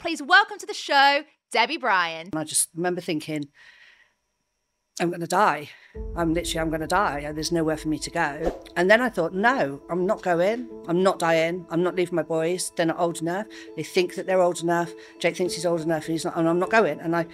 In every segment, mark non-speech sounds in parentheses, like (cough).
Please welcome to the show, Debbie Bryan. I just remember thinking, I'm going to die. I'm literally, I'm going to die. Uh, there's nowhere for me to go. And then I thought, no, I'm not going. I'm not dying. I'm not leaving my boys. They're not old enough. They think that they're old enough. Jake thinks he's old enough and he's not, and I'm not going. And I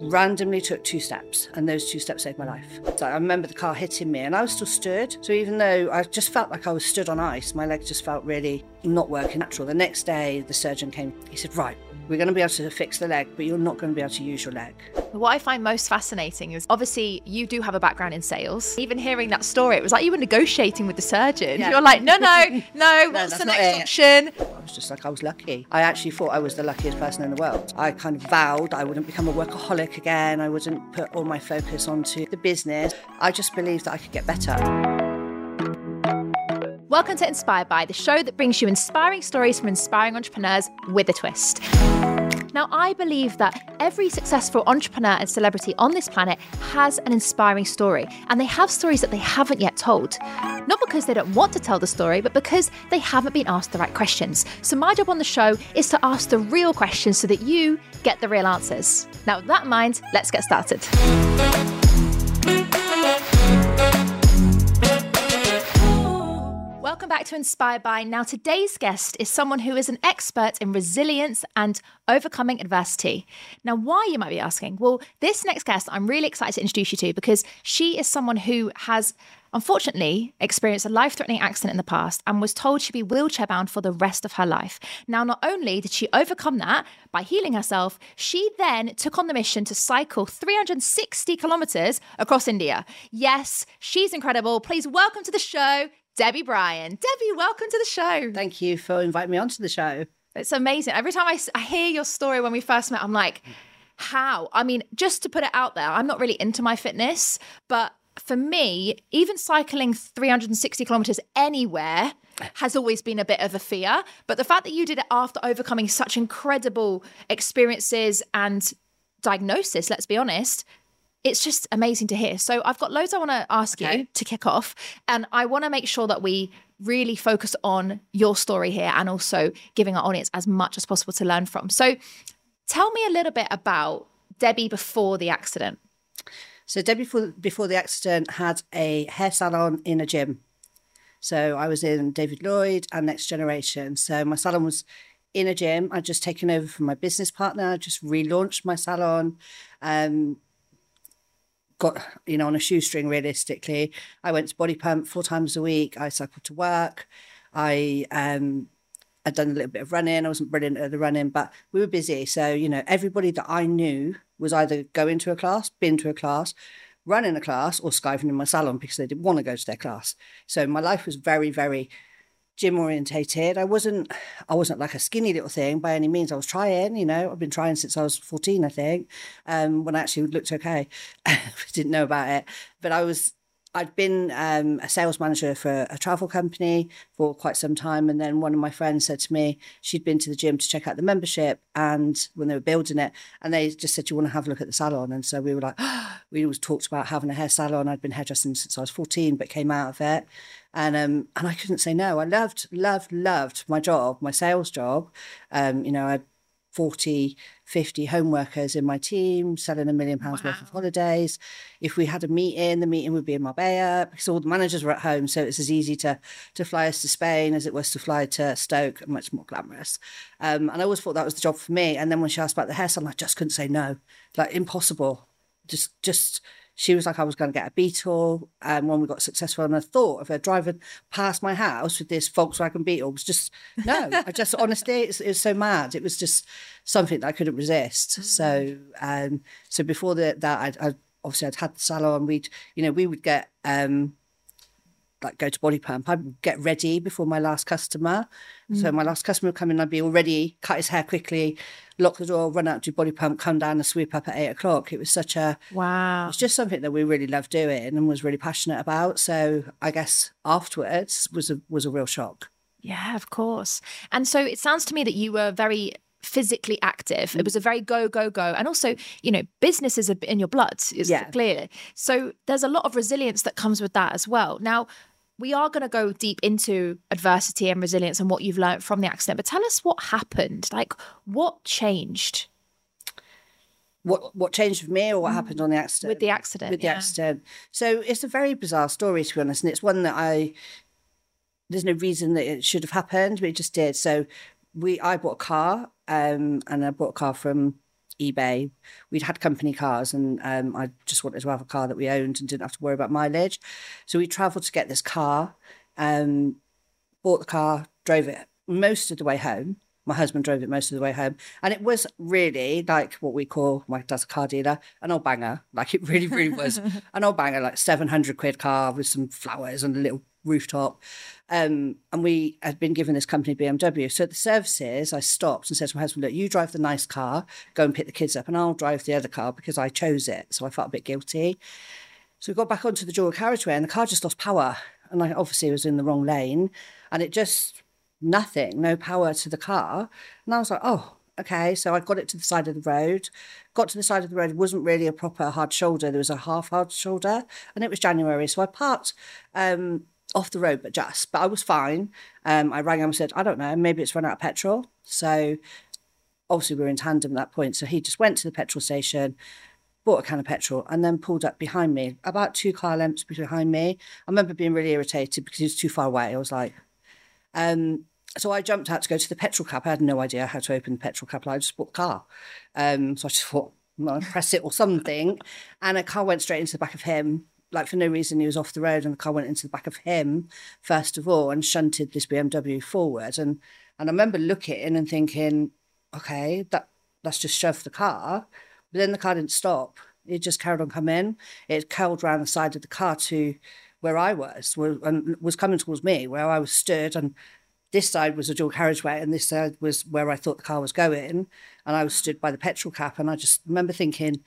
randomly took two steps, and those two steps saved my life. So I remember the car hitting me, and I was still stood. So even though I just felt like I was stood on ice, my legs just felt really not working natural. The next day, the surgeon came. He said, Right, we're going to be able to fix the leg, but you're not going to be able to use your leg. What I find most fascinating is obviously you do have a background in sales. Even hearing that story, it was like you were negotiating with the surgeon. Yeah. You're like, no, no, (laughs) no, what's the next option? I was just like, I was lucky. I actually thought I was the luckiest person in the world. I kind of vowed I wouldn't become a workaholic again. I wouldn't put all my focus onto the business. I just believed that I could get better. Welcome to Inspired By, the show that brings you inspiring stories from inspiring entrepreneurs with a twist. Now, I believe that every successful entrepreneur and celebrity on this planet has an inspiring story, and they have stories that they haven't yet told. Not because they don't want to tell the story, but because they haven't been asked the right questions. So, my job on the show is to ask the real questions so that you get the real answers. Now, with that in mind, let's get started. Welcome back to Inspired By. Now, today's guest is someone who is an expert in resilience and overcoming adversity. Now, why you might be asking? Well, this next guest I'm really excited to introduce you to because she is someone who has unfortunately experienced a life threatening accident in the past and was told she'd be wheelchair bound for the rest of her life. Now, not only did she overcome that by healing herself, she then took on the mission to cycle 360 kilometers across India. Yes, she's incredible. Please welcome to the show, Debbie Bryan. Debbie, welcome to the show. Thank you for inviting me onto the show. It's amazing. Every time I hear your story when we first met, I'm like, how? I mean, just to put it out there, I'm not really into my fitness, but for me, even cycling 360 kilometers anywhere has always been a bit of a fear. But the fact that you did it after overcoming such incredible experiences and diagnosis, let's be honest, it's just amazing to hear. So I've got loads I want to ask you to kick off, and I want to make sure that we really focus on your story here and also giving our audience as much as possible to learn from. So tell me a little bit about Debbie before the accident. So Debbie, before, before the accident, had a hair salon in a gym. So I was in David Lloyd and Next Generation. So my salon was in a gym. I'd just taken over from my business partner, just relaunched my salon. Um, got you know on a shoestring realistically. I went to body pump four times a week. I cycled to work. I um i'd done a little bit of running. I wasn't brilliant at the running but we were busy. So you know everybody that i knew was either going to a class been to a class running a class or skiving in my salon because they didn't want to go to their class. So my life was very very gym orientated. I wasn't I wasn't like a skinny little thing by any means. I was trying, you know, I've been trying since I was 14, I think. Um, when I actually looked okay. (laughs) Didn't know about it. But I was I'd been um, a sales manager for a travel company for quite some time. And then one of my friends said to me, she'd been to the gym to check out the membership and when they were building it, and they just said, Do you want to have a look at the salon? And so we were like, (gasps) we always talked about having a hair salon. I'd been hairdressing since I was 14, but came out of it. And um, and I couldn't say no. I loved, loved, loved my job, my sales job. Um, you know, I 40, 50 home workers in my team, selling a million pounds worth of holidays. If we had a meeting, the meeting would be in Marbella because all the managers were at home. So it's as easy to to fly us to Spain as it was to fly to Stoke, much more glamorous. Um, and I always thought that was the job for me. And then when she asked about the hair salon, I just couldn't say no. Like impossible. Just just she was like I was going to get a Beetle, and when we got successful, and I thought of her driving past my house with this Volkswagen Beetle was just no. I just (laughs) honestly, it's, it was so mad. It was just something that I couldn't resist. So, um, so before the, that, I, I obviously I'd had the salon. We'd, you know, we would get um, like go to body pump. I'd get ready before my last customer. So mm. my last customer would come in, I'd be all ready, cut his hair quickly, lock the door, run out to body pump, come down and sweep up at eight o'clock. It was such a Wow. it's just something that we really loved doing and was really passionate about. So I guess afterwards was a was a real shock. Yeah, of course. And so it sounds to me that you were very physically active. It mm. was a very go, go, go. And also, you know, business is in your blood, is Yeah. clearly. So there's a lot of resilience that comes with that as well. Now, we are going to go deep into adversity and resilience and what you've learned from the accident. But tell us what happened. Like, what changed? What what changed with me or what happened on the accident? With the accident. With the yeah. accident. So it's a very bizarre story to be honest, and it's one that I there's no reason that it should have happened, but it just did. So we I bought a car, um, and I bought a car from eBay. We'd had company cars, and um, I just wanted to have a car that we owned and didn't have to worry about mileage. So we travelled to get this car, um, bought the car, drove it most of the way home. My husband drove it most of the way home, and it was really like what we call my dad's a car dealer, an old banger. Like it really, really was (laughs) an old banger, like seven hundred quid car with some flowers and a little rooftop. Um, and we had been given this company BMW. So at the services, I stopped and said to my husband, Look, you drive the nice car, go and pick the kids up, and I'll drive the other car because I chose it. So I felt a bit guilty. So we got back onto the dual carriageway and the car just lost power. And I obviously was in the wrong lane and it just nothing, no power to the car. And I was like, oh, okay. So I got it to the side of the road. Got to the side of the road, wasn't really a proper hard shoulder. There was a half hard shoulder, and it was January. So I parked um, off the road, but just, but I was fine. Um, I rang him and said, I don't know, maybe it's run out of petrol. So obviously we were in tandem at that point. So he just went to the petrol station, bought a can of petrol, and then pulled up behind me, about two car lengths behind me. I remember being really irritated because he was too far away. I was like, um, so I jumped out to go to the petrol cap. I had no idea how to open the petrol cap. I just bought the car. Um, so I just thought, well, press it or something. And a car went straight into the back of him. Like for no reason, he was off the road, and the car went into the back of him first of all, and shunted this BMW forward. And and I remember looking and thinking, okay, that that's just shoved the car. But then the car didn't stop. It just carried on coming. It curled round the side of the car to where I was, and was coming towards me, where I was stood, and this side was a dual carriageway, and this side was where I thought the car was going, and I was stood by the petrol cap, and I just remember thinking,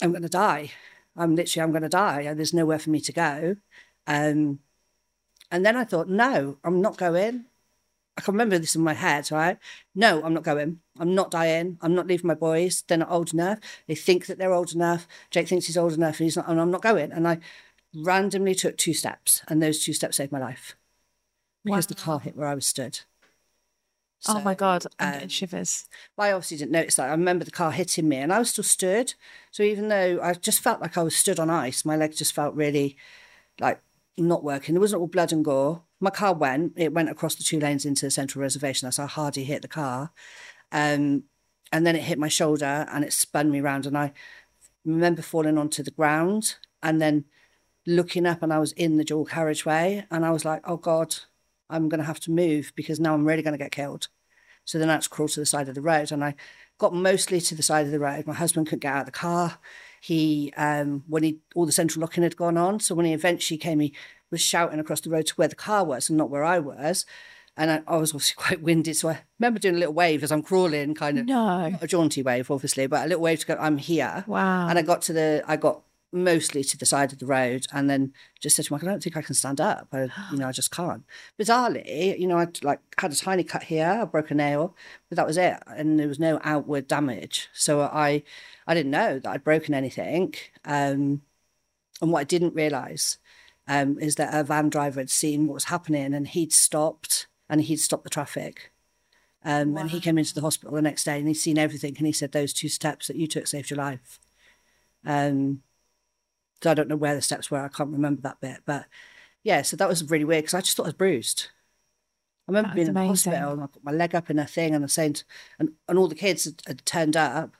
I'm going to die. I'm literally, I'm going to die. There's nowhere for me to go. Um, and then I thought, no, I'm not going. I can remember this in my head, right? No, I'm not going. I'm not dying. I'm not leaving my boys. They're not old enough. They think that they're old enough. Jake thinks he's old enough, and he's not. And I'm not going. And I randomly took two steps, and those two steps saved my life because wow. the car hit where I was stood. So, oh my god, I'm um, getting shivers. I obviously didn't notice that. I remember the car hitting me, and I was still stood. So even though I just felt like I was stood on ice, my legs just felt really like not working. There wasn't all blood and gore. My car went. It went across the two lanes into the central reservation. That's how hard he hit the car. Um, and then it hit my shoulder and it spun me around. And I remember falling onto the ground and then looking up, and I was in the dual carriageway. And I was like, oh God, I'm going to have to move because now I'm really going to get killed. So then I had to crawl to the side of the road. And I got mostly to the side of the road. My husband couldn't get out of the car. He, um, when he, all the central locking had gone on. So when he eventually came, he was shouting across the road to where the car was and not where I was. And I, I was obviously (laughs) quite winded. So I remember doing a little wave as I'm crawling, kind of. No. a jaunty wave, obviously, but a little wave to go, I'm here. Wow. And I got to the, I got mostly to the side of the road and then just said to him, I don't think I can stand up. I, you know, I just can't. Bizarrely, you know, I'd like had a tiny cut here, I broke a nail, but that was it. And there was no outward damage. So I, I didn't know that I'd broken anything. Um, and what I didn't realise um, is that a van driver had seen what was happening and he'd stopped and he'd stopped the traffic. Um, wow. And he came into the hospital the next day and he'd seen everything and he said, those two steps that you took saved your life. Um, so I don't know where the steps were. I can't remember that bit. But yeah, so that was really weird because I just thought I was bruised. I remember being amazing. in the hospital and I put my leg up in a thing and I saying, to, and, and all the kids had, had, turned up.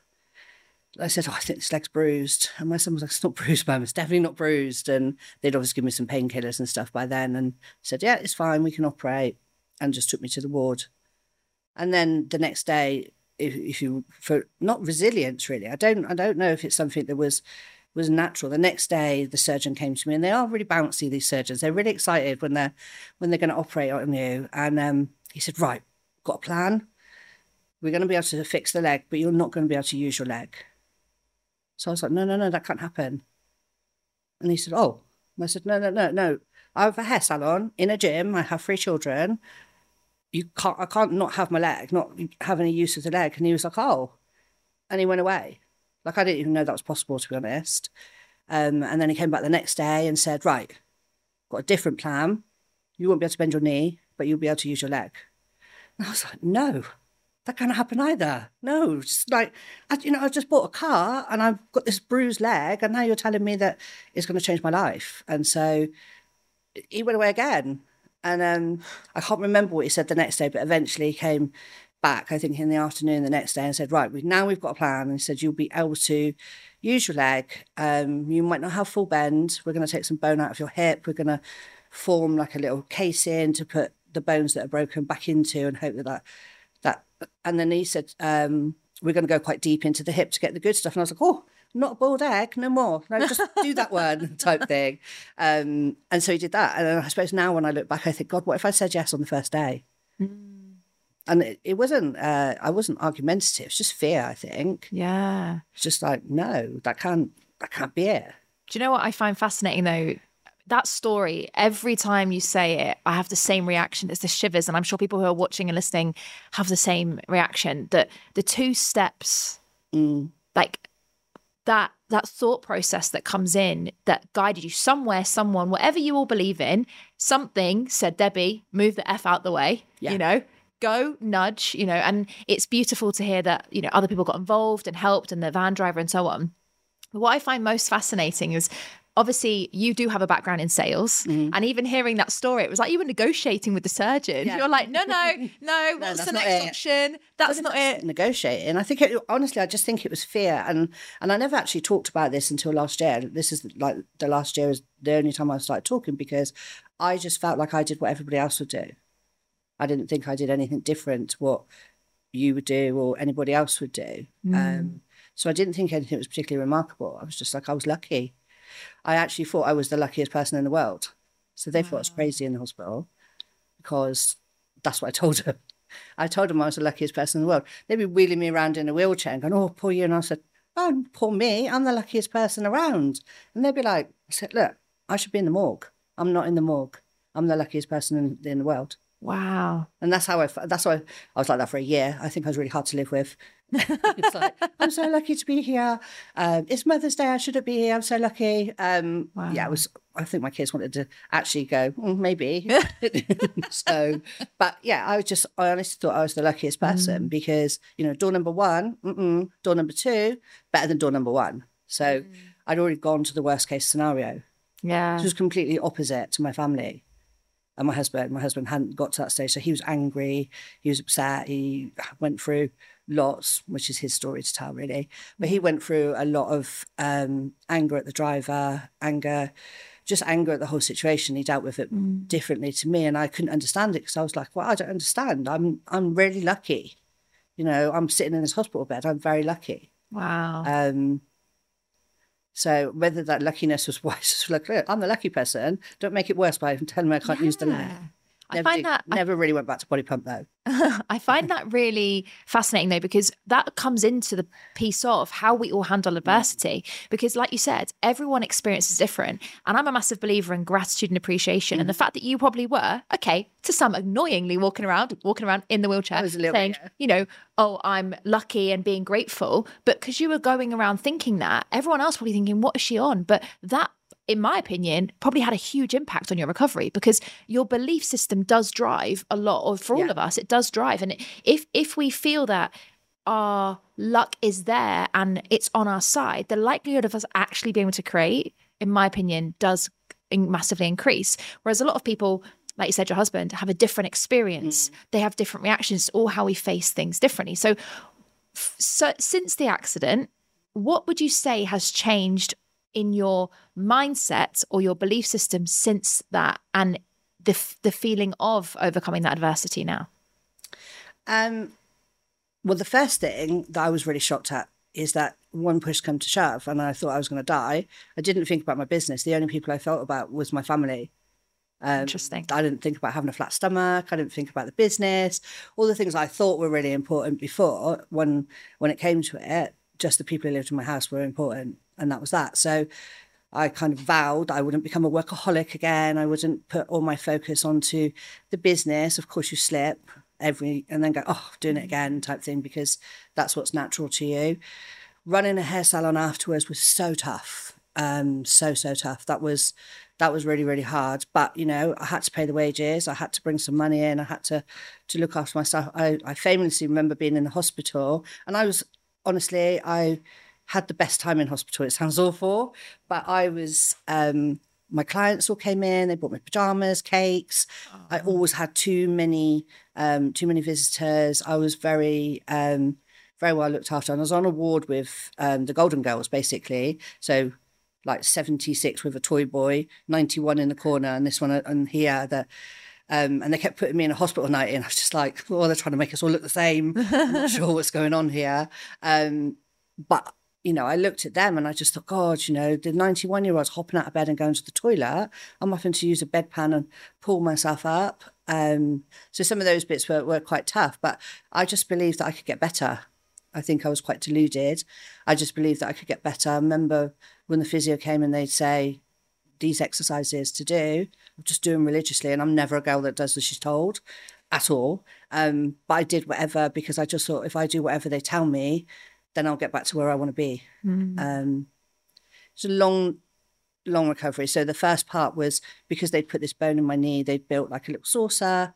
I said, oh, I think this leg's bruised. And my son was like, it's not (laughs) bruised, mum. It's definitely not bruised. And they'd obviously give me some painkillers and stuff by then and said, yeah, it's fine. We can operate. And just took me to the ward. And then the next day, if, if you, for not resilience really, I don't, I don't know if it's something that was was natural. The next day, the surgeon came to me, and they are really bouncy. These surgeons, they're really excited when they're when they're going to operate on you. And um, he said, "Right, got a plan. We're going to be able to fix the leg, but you're not going to be able to use your leg." So I was like, "No, no, no, that can't happen." And he said, "Oh," and I said, "No, no, no, no. I have a hair salon in a gym. I have three children. You can't. I can't not have my leg, not have any use of the leg." And he was like, "Oh," and he went away. Like I didn't even know that was possible, to be honest. Um, and then he came back the next day and said, right, got a different plan. You won't be able to bend your knee, but you'll be able to use your leg. And I was like, no, that can't happen either. No, just like, I, you know, I just bought a car and I've got this bruised leg, and now you're telling me that it's going to change my life. And so he went away again. And um, I can't remember what he said the next day, but eventually he came back, I think in the afternoon the next day, and said, Right, we, now we've got a plan. And he said, You'll be able to use your leg. Um, you might not have full bend. We're going to take some bone out of your hip. We're going to form like a little casing to put the bones that are broken back into and hope that that, that and then he said, um, we're going to go quite deep into the hip to get the good stuff. And I was like, oh, not a boiled egg, no more. No, just do that one (laughs) type thing. Um, and so he did that. And I suppose now when I look back, I think, God, what if I said yes on the first day? Mm. And it, it wasn't, uh, I wasn't argumentative. It's just fear, I think. Yeah. It's just like, no, that can't, that can't be it. Do you know what I find fascinating though? that story, every time you say it, I have the same reaction. It's the shivers. And I'm sure people who are watching and listening have the same reaction that the two steps, mm. like that, that thought process that comes in that guided you somewhere, someone, whatever you all believe in, something said, Debbie, move the F out the way, yeah. you know? Go nudge, you know, and it's beautiful to hear that, you know, other people got involved and helped and the van driver and so on. But what I find most fascinating is obviously you do have a background in sales mm-hmm. and even hearing that story it was like you were negotiating with the surgeon yeah. you're like no no (laughs) no, no what's the next it. option that's not it negotiating i think it, honestly i just think it was fear and and i never actually talked about this until last year this is like the last year is the only time i started talking because i just felt like i did what everybody else would do i didn't think i did anything different what you would do or anybody else would do mm. um, so i didn't think anything was particularly remarkable i was just like i was lucky I actually thought I was the luckiest person in the world. So they wow. thought I was crazy in the hospital because that's what I told them. (laughs) I told them I was the luckiest person in the world. They'd be wheeling me around in a wheelchair and going, Oh, poor you. And I said, Oh, poor me. I'm the luckiest person around. And they'd be like, I said, Look, I should be in the morgue. I'm not in the morgue. I'm the luckiest person in, in the world. Wow. And that's how I, that's why I was like that for a year. I think I was really hard to live with. (laughs) it's like, I'm so lucky to be here. Um, it's Mother's Day. I shouldn't be here. I'm so lucky. Um, wow. Yeah, I was, I think my kids wanted to actually go, mm, maybe. (laughs) (laughs) so, but yeah, I was just, I honestly thought I was the luckiest person mm. because, you know, door number one, door number two, better than door number one. So mm. I'd already gone to the worst case scenario. Yeah. It was completely opposite to my family and my husband. My husband hadn't got to that stage, so he was angry. He was upset. He went through lots, which is his story to tell, really. But he went through a lot of um, anger at the driver, anger, just anger at the whole situation. He dealt with it mm. differently to me, and I couldn't understand it because I was like, "Well, I don't understand. I'm I'm really lucky. You know, I'm sitting in this hospital bed. I'm very lucky." Wow. Um, so whether that luckiness was (laughs) wise, like, I'm the lucky person. Don't make it worse by telling me I can't yeah. use the leg. Never I find did, that never I, really went back to body pump though. (laughs) I find that really fascinating though because that comes into the piece of how we all handle adversity. Because, like you said, everyone experiences different, and I'm a massive believer in gratitude and appreciation. Mm. And the fact that you probably were okay to some annoyingly walking around, walking around in the wheelchair, saying, bit, yeah. you know, oh, I'm lucky and being grateful, but because you were going around thinking that, everyone else probably thinking, what is she on? But that in my opinion, probably had a huge impact on your recovery because your belief system does drive a lot of for all yeah. of us. It does drive, and if if we feel that our luck is there and it's on our side, the likelihood of us actually being able to create, in my opinion, does massively increase. Whereas a lot of people like you said, your husband, have a different experience. Mm. They have different reactions, or how we face things differently. So, so, since the accident, what would you say has changed in your mindset or your belief system since that and the the feeling of overcoming that adversity now? Um, well, the first thing that I was really shocked at is that one push come to shove, and I thought I was going to die. I didn't think about my business. The only people I felt about was my family. Um, Interesting. I didn't think about having a flat stomach. I didn't think about the business. All the things I thought were really important before, when when it came to it, just the people who lived in my house were important and that was that. So I kind of vowed I wouldn't become a workaholic again. I wouldn't put all my focus onto the business. Of course, you slip every and then go, oh, doing it again type thing because that's what's natural to you. Running a hair salon afterwards was so tough. Um, so so tough. That was that was really really hard. But you know, I had to pay the wages. I had to bring some money in. I had to to look after myself. I, I famously remember being in the hospital, and I was honestly I had the best time in hospital. It sounds awful, but I was. Um, my clients all came in. They brought me pajamas, cakes. Oh. I always had too many, um, too many visitors. I was very, um, very well looked after. And I was on a ward with um, the Golden Girls, basically. So like 76 with a toy boy, 91 in the corner, and this one and here that. Um, and they kept putting me in a hospital night and I was just like, oh, they're trying to make us all look the same. I'm not (laughs) sure what's going on here. Um, but you know, I looked at them and I just thought, God, you know, the 91 year olds hopping out of bed and going to the toilet. I'm having to use a bedpan and pull myself up. Um, so some of those bits were, were quite tough, but I just believed that I could get better. I think I was quite deluded. I just believed that I could get better. I remember when the physio came and they'd say, these exercises to do, I'm just doing religiously. And I'm never a girl that does as she's told at all. Um, but I did whatever because I just thought if I do whatever they tell me, then I'll get back to where I want to be. Mm. Um, it's a long, long recovery. So the first part was because they'd put this bone in my knee, they'd built like a little saucer,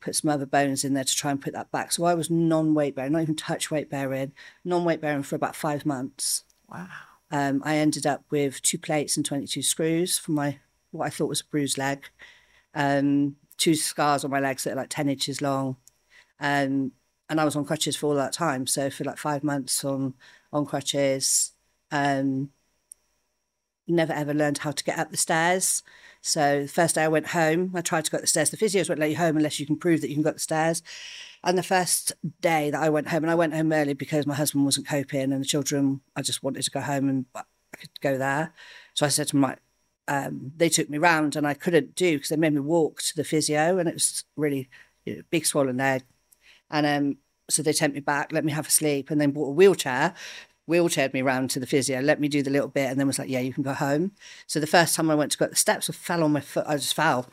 put some other bones in there to try and put that back. So I was non weight bearing, not even touch weight bearing, non weight bearing for about five months. Wow. Um, I ended up with two plates and 22 screws for my what I thought was a bruised leg, um, two scars on my legs that are like 10 inches long. Um, and I was on crutches for all that time. So for like five months on on crutches, um, never ever learned how to get up the stairs. So the first day I went home, I tried to go up the stairs. The physios won't let you home unless you can prove that you can go up the stairs. And the first day that I went home, and I went home early because my husband wasn't coping, and the children, I just wanted to go home and I could go there. So I said to my, um, they took me round, and I couldn't do because they made me walk to the physio, and it was really you know, big swollen leg. And um, so they sent me back, let me have a sleep, and then bought a wheelchair wheelchaired me round to the physio, let me do the little bit, and then was like, "Yeah, you can go home." So the first time I went to go up the steps, I fell on my foot. I just fell,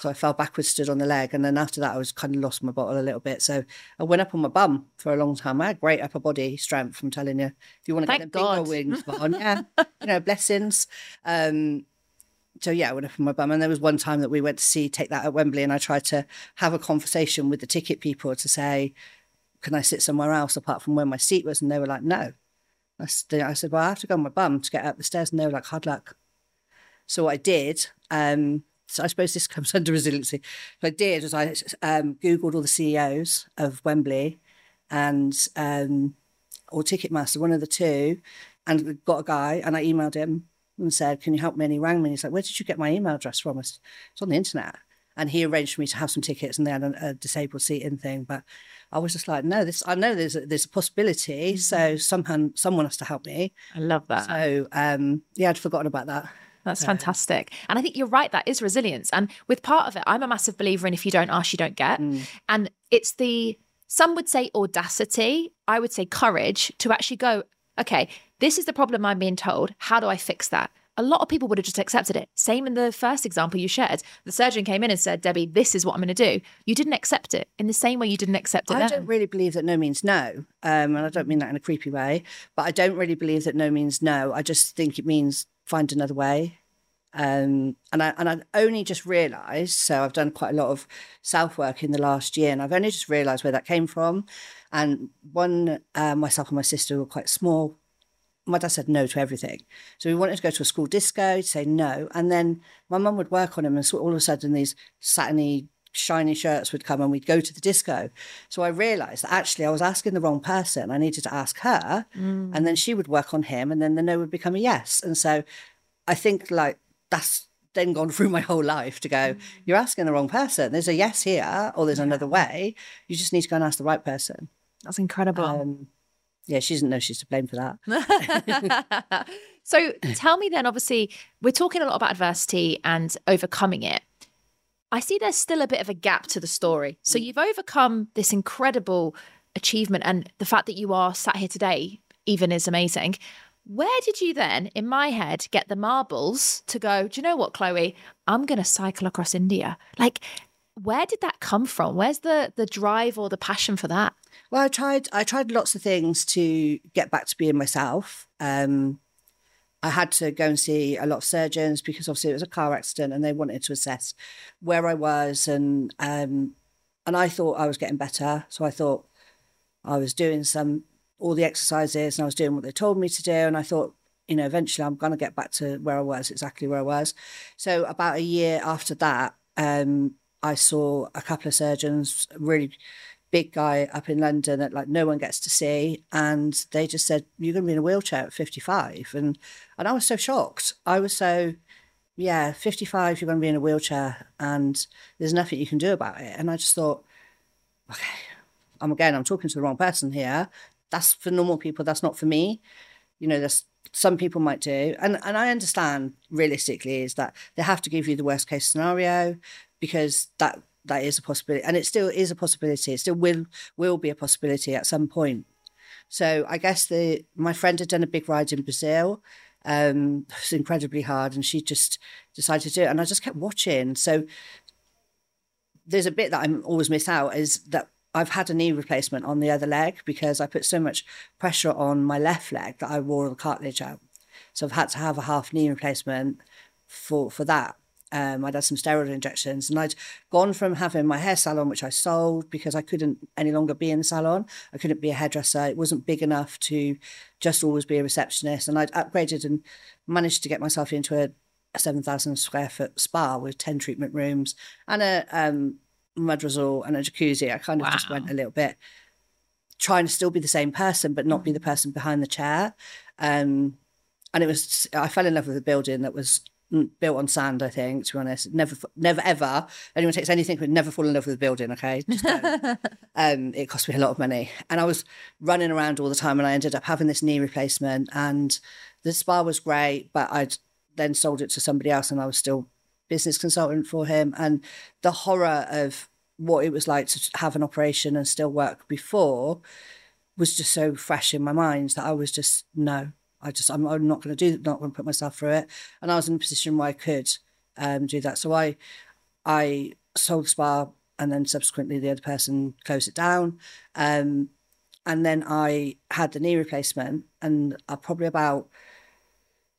so I fell backwards, stood on the leg, and then after that, I was kind of lost my bottle a little bit. So I went up on my bum for a long time. I had great upper body strength. I'm telling you, if you want to get them bigger wings on, yeah, (laughs) you know, blessings. Um, so yeah, I went up on my bum, and there was one time that we went to see Take That at Wembley, and I tried to have a conversation with the ticket people to say, "Can I sit somewhere else apart from where my seat was?" And they were like, "No." I, said, well, I have to go on my bum to get up the stairs. And they were like, hard luck. So what I did, um, so I suppose this (laughs) comes under resiliency. What I did was I um, Googled all the CEOs of Wembley and um, or Ticketmaster, one of the two, and got a guy and I emailed him and said, can you help me? And he rang me and he's like, where did you get my email address from? It's on the internet. And he arranged for me to have some tickets and they had a, a disabled seating thing. But I was just like, no, this I know there's a, there's a possibility. So mm-hmm. somehow someone has to help me. I love that. So um, yeah, I'd forgotten about that. That's so. fantastic. And I think you're right, that is resilience. And with part of it, I'm a massive believer in if you don't ask, you don't get. Mm. And it's the some would say audacity, I would say courage to actually go, okay, this is the problem I'm being told. How do I fix that? a lot of people would have just accepted it. Same in the first example you shared. The surgeon came in and said, Debbie, this is what I'm going to do. You didn't accept it in the same way you didn't accept it. I then. don't really believe that no means no. Um, and I don't mean that in a creepy way, but I don't really believe that no means no. I just think it means find another way. Um, and I and I only just realised. So I've done quite a lot of self work in the last year, and I've only just realised where that came from. And one, uh, myself and my sister were quite small my dad said no to everything. So we wanted to go to a school disco, to say no. And then my mum would work on him, and so all of a sudden these satiny, shiny shirts would come and we'd go to the disco. So I realised that actually I was asking the wrong person. I needed to ask her, mm. and then she would work on him, and then the no would become a yes. And so I think like that's then gone (laughs) through my whole life to go, mm. you're asking the wrong person. There's a yes here, or there's yeah. another way. You just need to go and ask the right person. That's incredible. Um, yeah, she doesn't know she's to blame for that. (laughs) so tell me then, obviously, we're talking a lot about adversity and overcoming it. I see there's still a bit of a gap to the story. So you've overcome this incredible achievement, and the fact that you are sat here today even is amazing. Where did you then, in my head, get the marbles to go, do you know what, Chloe? I'm going to cycle across India. Like, where did that come from? Where's the the drive or the passion for that? Well, I tried I tried lots of things to get back to being myself. Um, I had to go and see a lot of surgeons because obviously it was a car accident and they wanted to assess where I was and um, and I thought I was getting better. So I thought I was doing some all the exercises and I was doing what they told me to do. And I thought, you know, eventually I'm going to get back to where I was, exactly where I was. So about a year after that, um, I saw a couple of surgeons, a really big guy up in London that like no one gets to see, and they just said you're going to be in a wheelchair at 55, and and I was so shocked. I was so yeah, 55, you're going to be in a wheelchair, and there's nothing you can do about it. And I just thought, okay, I'm again, I'm talking to the wrong person here. That's for normal people. That's not for me. You know, there's some people might do, and and I understand realistically is that they have to give you the worst case scenario because that that is a possibility, and it still is a possibility. It still will will be a possibility at some point. So I guess the my friend had done a big ride in Brazil. Um, it was incredibly hard, and she just decided to do it, and I just kept watching. So there's a bit that I'm always miss out is that I've had a knee replacement on the other leg because I put so much pressure on my left leg that I wore the cartilage out. So I've had to have a half knee replacement for for that. Um, I'd had some steroid injections and I'd gone from having my hair salon, which I sold because I couldn't any longer be in the salon. I couldn't be a hairdresser. It wasn't big enough to just always be a receptionist. And I'd upgraded and managed to get myself into a, a 7,000 square foot spa with 10 treatment rooms and a um, mud resort and a jacuzzi. I kind of wow. just went a little bit trying to still be the same person, but not be the person behind the chair. Um, and it was, I fell in love with a building that was built on sand. I think, to be honest, never, never, ever. Anyone takes anything would never fall in love with a building. Okay, (laughs) um, it cost me a lot of money, and I was running around all the time, and I ended up having this knee replacement. And the spa was great, but I'd then sold it to somebody else, and I was still business consultant for him. And the horror of what it was like to have an operation and still work before was just so fresh in my mind that I was just no, I just I'm, I'm not going to do not going to put myself through it. And I was in a position where I could um, do that. So I I sold the spa and then subsequently the other person closed it down. Um, and then I had the knee replacement and I probably about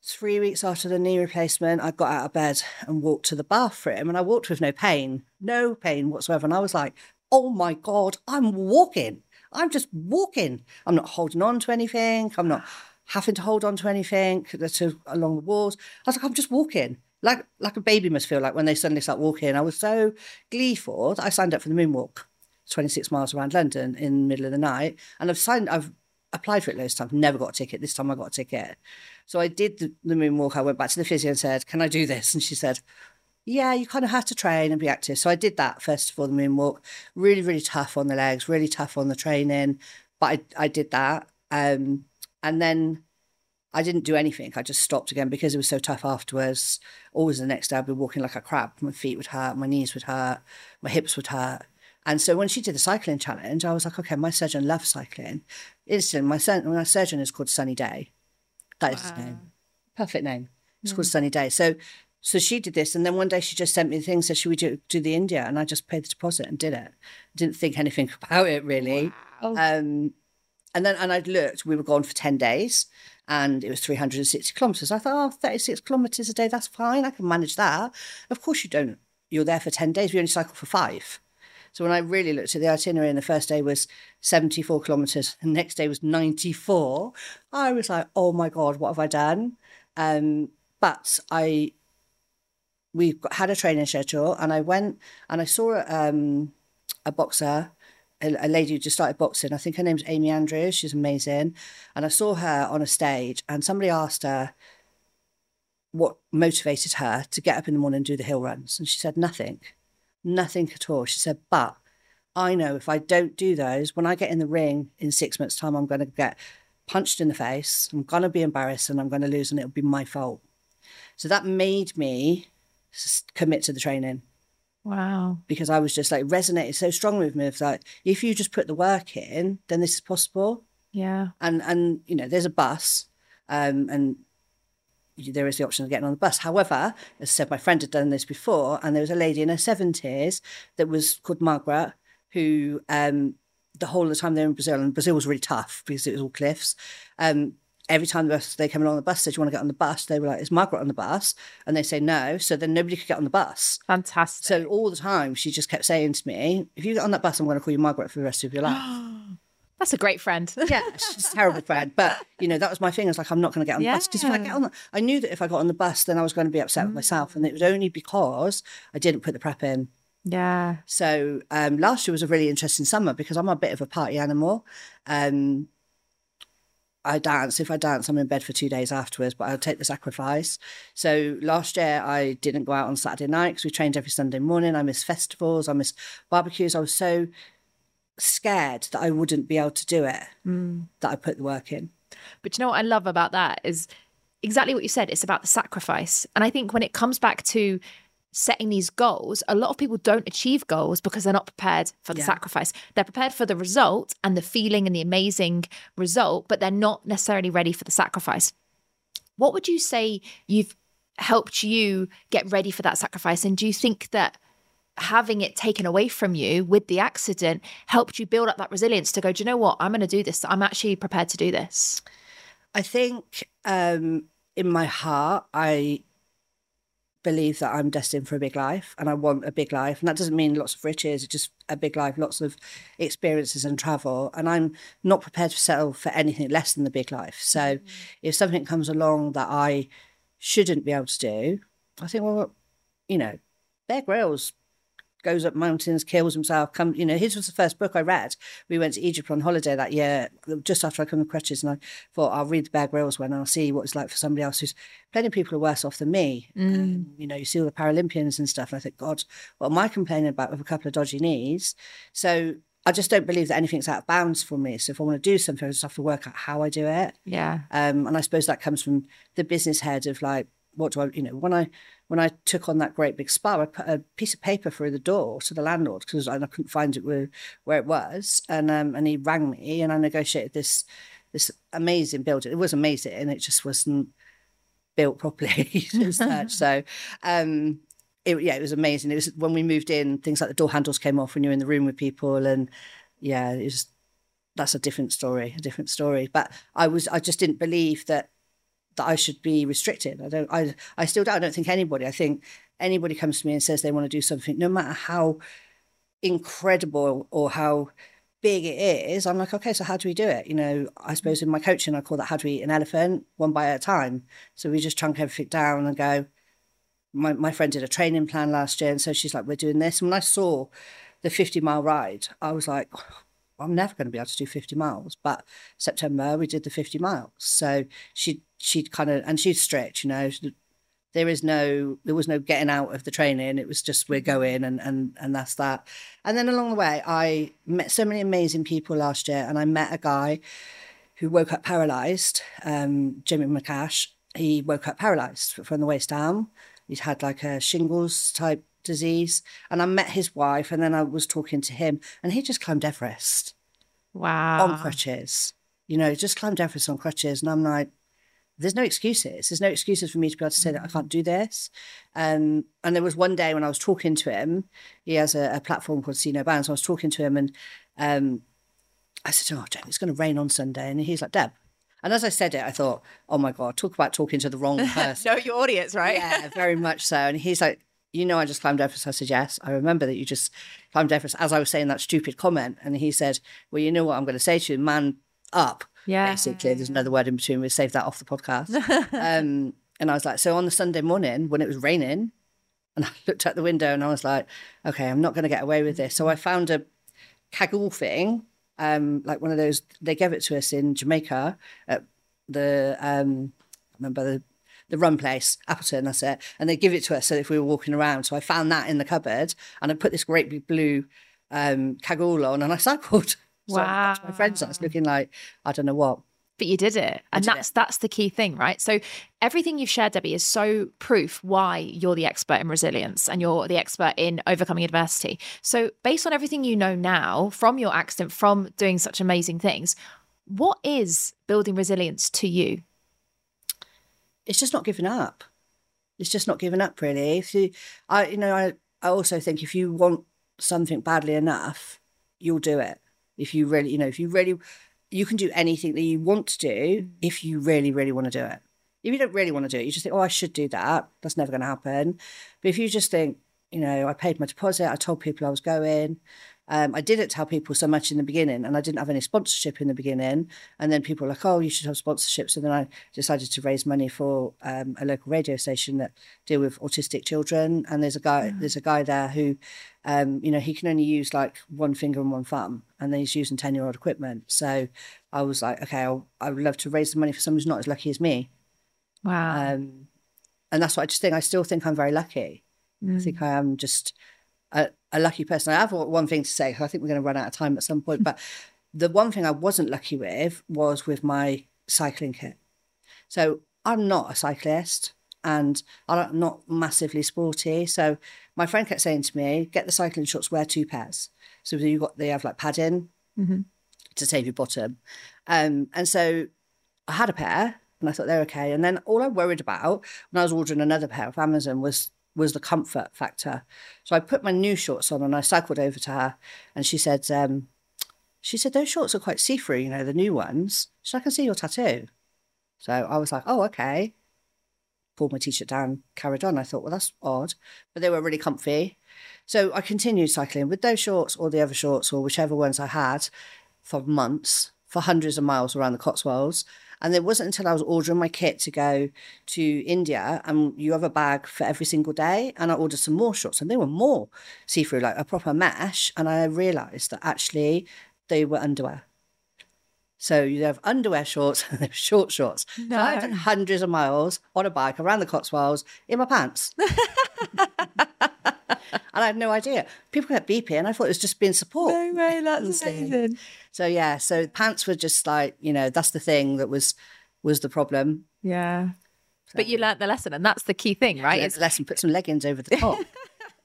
three weeks after the knee replacement, I got out of bed and walked to the bathroom and I walked with no pain, no pain whatsoever. And I was like, oh my God, I'm walking. I'm just walking. I'm not holding on to anything. I'm not having to hold on to anything to, along the walls. I was like, I'm just walking. Like like a baby must feel like when they suddenly start walking. I was so gleeful that I signed up for the moonwalk, 26 miles around London in the middle of the night. And I've signed, I've applied for it loads of times, never got a ticket. This time I got a ticket. So I did the, the moonwalk. I went back to the physio and said, Can I do this? And she said, yeah, you kind of have to train and be active. So I did that first of all, the moonwalk. Really, really tough on the legs, really tough on the training. But I, I did that. Um, and then I didn't do anything. I just stopped again because it was so tough afterwards. Always the next day I'd be walking like a crab. My feet would hurt, my knees would hurt, my hips would hurt. And so when she did the cycling challenge, I was like, okay, my surgeon loves cycling. Instantly, my, my surgeon is called Sunny Day. That is wow. his name. Perfect name. It's mm. called Sunny Day. So so she did this, and then one day she just sent me the thing, said, "Should we do, do the India?" And I just paid the deposit and did it. Didn't think anything (laughs) about it really. Wow. Um, and then and I'd looked. We were gone for ten days, and it was 360 kilometres. I thought, oh, 36 kilometres a day, that's fine. I can manage that. Of course, you don't. You're there for 10 days. We only cycle for five. So when I really looked at the itinerary, and the first day was 74 kilometres, and the next day was 94, I was like, oh my God, what have I done? Um, but I, we had a training schedule, and I went and I saw um, a boxer a, a, lady who just started boxing. I think her name's Amy Andrews. She's amazing. And I saw her on a stage, and somebody asked her what motivated her to get up in the morning and do the hill runs. And she said, nothing, nothing at all. She said, but I know if I don't do those, when I get in the ring in six months' time, I'm going to get punched in the face. I'm going to be embarrassed and I'm going to lose, and it'll be my fault. So that made me commit to the training. Wow. Because I was just like resonated so strongly with me of like, if you just put the work in, then this is possible. Yeah. And and you know, there's a bus, um, and there is the option of getting on the bus. However, as I said, my friend had done this before, and there was a lady in her seventies that was called Margaret, who um, the whole of the time they were in Brazil, and Brazil was really tough because it was all cliffs. Um, every time the bus, they came along the bus said, Do you want to get on the bus? They were like, Is Margaret on the bus? And they say no. So then nobody could get on the bus. Fantastic. So all the time she just kept saying to me, If you get on that bus, I'm going to call you Margaret for the rest of your life. (gasps) That's a great friend. (laughs) yeah, she's a terrible friend. But, you know, that was my thing. I was like, I'm not going to get on the bus. Because if I get on the, I knew that if I got on the bus, then I was going to be upset with myself. And it was only because I didn't put the prep in. Yeah. So um, last year was a really interesting summer because I'm a bit of a party animal. Um, I dance. If I dance, I'm in bed for two days afterwards, but I'll take the sacrifice. So last year, I didn't go out on Saturday night because we trained every Sunday morning. I missed festivals, I missed barbecues. I was so scared that I wouldn't be able to do it mm. that I put the work in. But you know what I love about that is exactly what you said. It's about the sacrifice. And I think when it comes back to setting these goals, a lot of people don't achieve goals because they're not prepared for the Yeah. sacrifice. They're prepared for the result and the feeling and the amazing result, but they're not necessarily ready for the sacrifice. What would you say you've helped you get ready for that sacrifice? And do you think that having it taken away from you with the accident helped you build up that resilience to go, do you know what? I'm going to do this. I'm actually prepared to do this. I think um, in my heart, I believe that I'm destined for a big life and I want a big life. And that doesn't mean lots of riches, it's just a big life, lots of experiences and travel. And I'm not prepared to settle for anything less than the big life. So mm-hmm. if something comes along that I shouldn't be able to do, I think, well, you know, Bear Grylls goes up mountains, kills himself. Come, you know, his was the first book I read. We went to Egypt on holiday that year, just after I come to crutches, and I thought I'll read the Bear Grylls one and I'll see what it's like for somebody else who's plenty of people are worse off than me. Um, you know, you see all the Paralympians and stuff, and I think, God, what am I complaining about with a couple of dodgy knees? So I just don't believe that anything's out of bounds for me. So if I want to do something, I just have to work out how I do it. Yeah. Um, and I suppose that comes from the business head of like, what do I, you know, when I when I took on that great big spa, I put a piece of paper through the door to the landlord because I couldn't find it where, where it was, and um, and he rang me and I negotiated this this amazing building. It was amazing, and it just wasn't built properly. (laughs) (laughs) So. Um, it, yeah, it was amazing. It was when we moved in, things like the door handles came off when you're in the room with people, and yeah, it was that's a different story, a different story. But I was, I just didn't believe that that I should be restricted. I don't, I, I still don't. I don't think anybody. I think anybody comes to me and says they want to do something, no matter how incredible or how big it is. I'm like, okay, so how do we do it? You know, I suppose in my coaching, I call that how do we eat an elephant one bite at a time. So we just chunk everything down and go. My my friend did a training plan last year, and so she's like, we're doing this. And when I saw the 50 mile ride, I was like, I'm never going to be able to do 50 miles. But September we did the 50 miles. So she she kind of and she's strict, you know. There is no there was no getting out of the training. It was just we're going and and and that's that. And then along the way, I met so many amazing people last year, and I met a guy who woke up paralyzed. Um, Jimmy McCash. He woke up paralyzed from the waist down. He'd had like a shingles type disease. And I met his wife, and then I was talking to him, and he just climbed Everest Wow. on crutches. You know, just climbed Everest on crutches. And I'm like, there's no excuses. There's no excuses for me to be able to say that I can't do this. Um, and there was one day when I was talking to him, he has a, a platform called See No Bounds. So I was talking to him, and um, I said, Oh, Jane, it's going to rain on Sunday. And he's like, Deb. And as I said it, I thought, Oh my God, talk about talking to the wrong (laughs) person. know your audience, right? Yeah, very much so. And he's like, you know, I just climbed Everest. I said, yes. I remember that you just climbed Everest as I was saying that stupid comment. And he said, well, you know what I'm going to say to you, man up. Yeah. Basically, there's another word in between. We'll save that off the podcast. (laughs) um, and I was like, so on the Sunday morning when it was raining, and I looked out the window and I was like, okay, I'm not going to get away with this. So I found a cagoule thing, um, like one of those, they gave it to us in Jamaica at the, um, I remember the, the run place, Appleton, that's it. And they give it to us so if we were walking around. So I found that in the cupboard and I put this great big blue um, cagoule on and I cycled. (laughs) So I went back to my friends, I was looking like, I don't know what. but you did it and did that's that's the key thing right so everything you've shared debbie is so proof why you're the expert in resilience and you're the expert in overcoming adversity so based on everything you know now from your accident from doing such amazing things what is building resilience to you it's just not giving up. It's just not giving up, really. If you, I, you know, I, I also think if you want something badly enough, you'll do it. If you really, you know, if you really you can do anything that you want to do mm. if you really, really want to do it. If you don't really want to do it, you just think, oh, I should do that. That's never going to happen. But if you just think, you know, I paid my deposit, I told people I was going, um, I didn't tell people so much in the beginning, and I didn't have any sponsorship in the beginning. And then people were like, "Oh, you should have sponsorship." So then I decided to raise money for um, a local radio station that deal with autistic children. And there's a guy, there's a guy there who, um, you know, he can only use like one finger and one thumb, and then he's using ten-year-old equipment. So I was like, okay, I'll, I would love to raise the money for someone who's not as lucky as me. Wow. Um, and that's what I just think. I still think I'm very lucky. I think I am just a, a lucky person. I have one thing to say. I think we're going to run out of time at some point. (laughs) But the one thing I wasn't lucky with was with my cycling kit. So I'm not a cyclist and I'm not massively sporty. So my friend kept saying to me, get the cycling shorts, wear two pairs. So you got they have like padding to save your bottom. Um, and so I had a pair and I thought they're okay. And then all I worried about when I was ordering another pair off Amazon was was the comfort factor. So I put my new shorts on and I cycled over to her and she said, um, she said, those shorts are quite see-through, you know, the new ones. She said, I can see your tattoo. So I was like, oh, okay. Pulled my t-shirt down, carried on. I thought, well, that's odd. But they were really comfy. So I continued cycling with those shorts or the other shorts or whichever ones I had for months, for hundreds of miles around the Cotswolds. And it wasn't until I was ordering my kit to go to India, and you have a bag for every single day. And I ordered some more shorts, and they were more see through, like a proper mesh. And I realized that actually they were underwear. So you have underwear shorts (laughs) and short shorts. So I did hundreds of miles on a bike around the Cotswolds in my pants. (laughs) and I had no idea. People kept beeping, and I thought it was just being support. no way, that's amazing. So yeah, so pants were just like you know that's the thing that was was the problem. Yeah. But you learnt the lesson, and that's the key thing, right? Learned the lesson, put some leggings over the top. (laughs)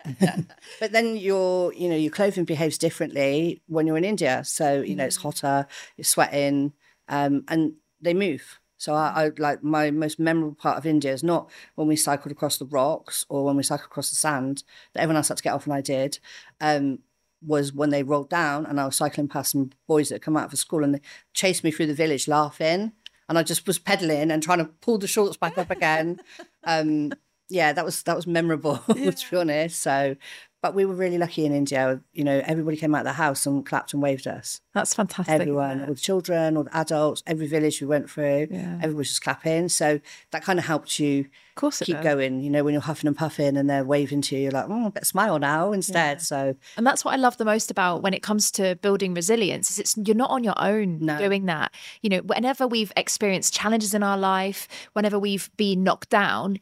(laughs) but then your you know your clothing behaves differently when you're in India. So you know it's hotter, you're sweating, um, and they move. So I, I like my most memorable part of India is not when we cycled across the rocks or when we cycled across the sand that everyone else had to get off and I did. Um, was when they rolled down and I was cycling past some boys that had come out of school and they chased me through the village laughing. And I just was pedaling and trying to pull the shorts back up again. (laughs) Um, yeah, that was that was memorable (laughs) to be honest. So, but we were really lucky in India. You know, everybody came out of the house and clapped and waved us. That's fantastic. Everyone, all the children, all the adults, every village we went through, Yeah. everyone was just clapping. So that kind of helped you Of course, keep does. going. You know, when you're huffing and puffing and they're waving to you, you're like, oh, I better smile now instead. So And that's what I love the most about when it comes to building resilience is it's you're not on your own No. doing that. You know, whenever we've experienced challenges in our life, whenever we've been knocked down,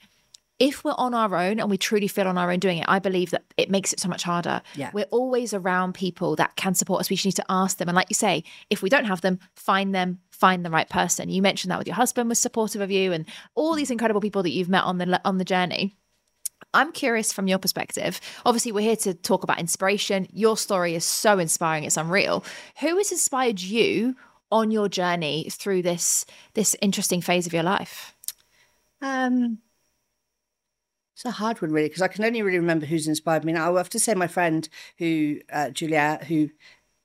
if we're on our own and we truly feel on our own doing it, I believe that it makes it so much harder. Yeah. We're always around people that can support us. We just need to ask them. And like you say, if we don't have them, find them, find the right person. You mentioned that with your husband was supportive of you and all these incredible people that you've met on the on the journey. I'm curious from your perspective. Obviously, we're here to talk about inspiration. Your story is so inspiring; it's unreal. Who has inspired you on your journey through this this interesting phase of your life? Um, it's a hard one, really, because I can only really remember who's inspired me. Now, I have to say, my friend who, uh, who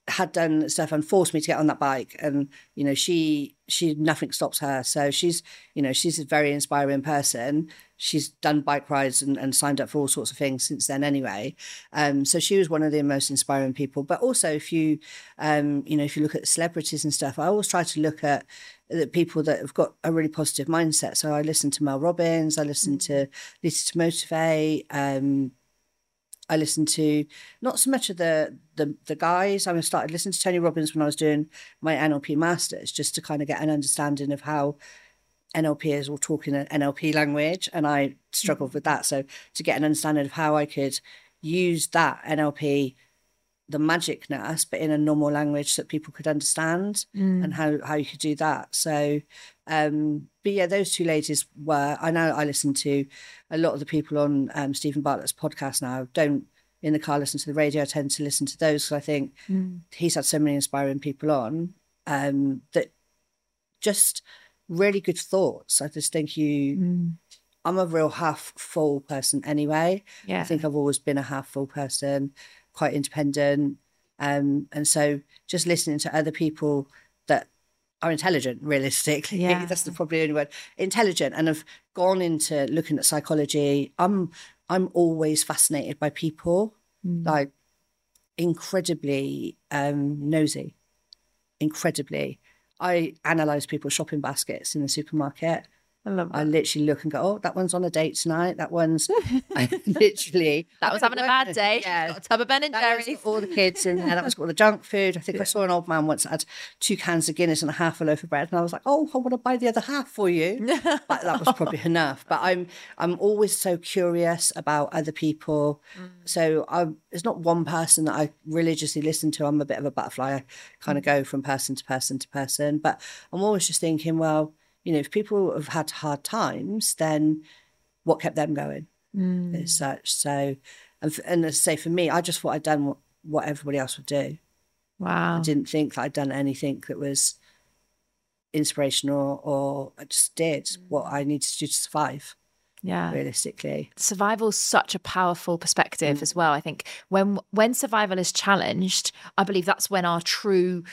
had done stuff and forced me to get on that bike, and you know, she she nothing stops her. So she's you know she's a very inspiring person. She's done bike rides and, and signed up for all sorts of things since then, anyway. Um, so she was one of the most inspiring people. But also, if you um, you know, if you look at celebrities and stuff, I always try to look at the people that have got a really positive mindset. So I listen to Mel Robbins, I listen to Lisa to Motivate. Um, I listened to not so much of the the, the guys. I started listening to Tony Robbins when I was doing my NLP masters, just to kind of get an understanding of how NLP is all talking an NLP language, and I struggled with that. So to get an understanding of how I could use that NLP, the magicness, but in a normal language that people could understand, and how how you could do that. So, um, but yeah, those two ladies were. I know I listen to a lot of the people on um, Steven Bartlett's podcast now. Don't in the car listen to the radio. I tend to listen to those because I think he's had so many inspiring people on um, that just really good thoughts. I just think you. I'm a real half full person anyway. Yeah. I think I've always been a half full person, quite independent. Um, and so just listening to other people that are intelligent, (laughs) realistically. Yeah. That's the probably only word. Intelligent and have gone into looking at psychology. I'm I'm always fascinated by people, like incredibly um, nosy, incredibly. I analyze people's shopping baskets in the supermarket. I love I literally look and go, oh, that one's on a date tonight. That one's (laughs) I (laughs) literally. (laughs) That was having a bad day. Yeah. Got a tub of Ben and That one's Jerry's. all the kids in there. That one's got all the junk food. I think I saw an old man once that had two cans of Guinness and a half a loaf of bread, and I was like, "Oh, I want to buy the other half for you." but that was probably enough. But I'm I'm always so curious about other people. Mm. So I there's not one person that I religiously listen to. I'm a bit of a butterfly. I kind of mm. go from person to person to person. But I'm always just thinking, well, you know, if people have had hard times, then what kept them going? as such. So, and, and as I say, for me, I just thought I'd done what, what everybody else would do. Wow. I didn't think that I'd done anything that was inspirational, or I just did what I needed to do to survive. Yeah. Realistically, survival's such a powerful Mm. perspective as well. I think when when survival is challenged, I believe that's when our true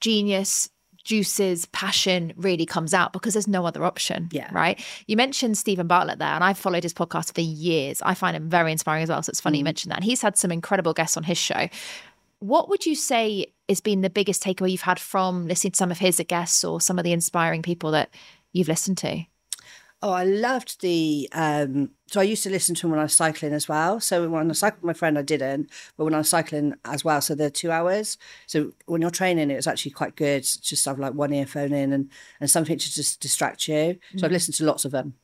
genius juices passion really comes out because there's no other option Yeah. right? You mentioned steven bartlett there and i've followed his podcast for years. I find him very inspiring as well so it's Mm. funny you mentioned that. And he's had some incredible guests on his show. What would you say has been the biggest takeaway you've had from listening to some of his guests or some of the inspiring people that you've listened to Oh, I loved the. Um, so I used to listen to him when I was cycling as well. So when I cycled with my friend, I didn't, but when I was cycling as well, so they're two hours. So when you're training, it was actually quite good to just have like one earphone in and and something to just distract you. So I've listened to lots of them.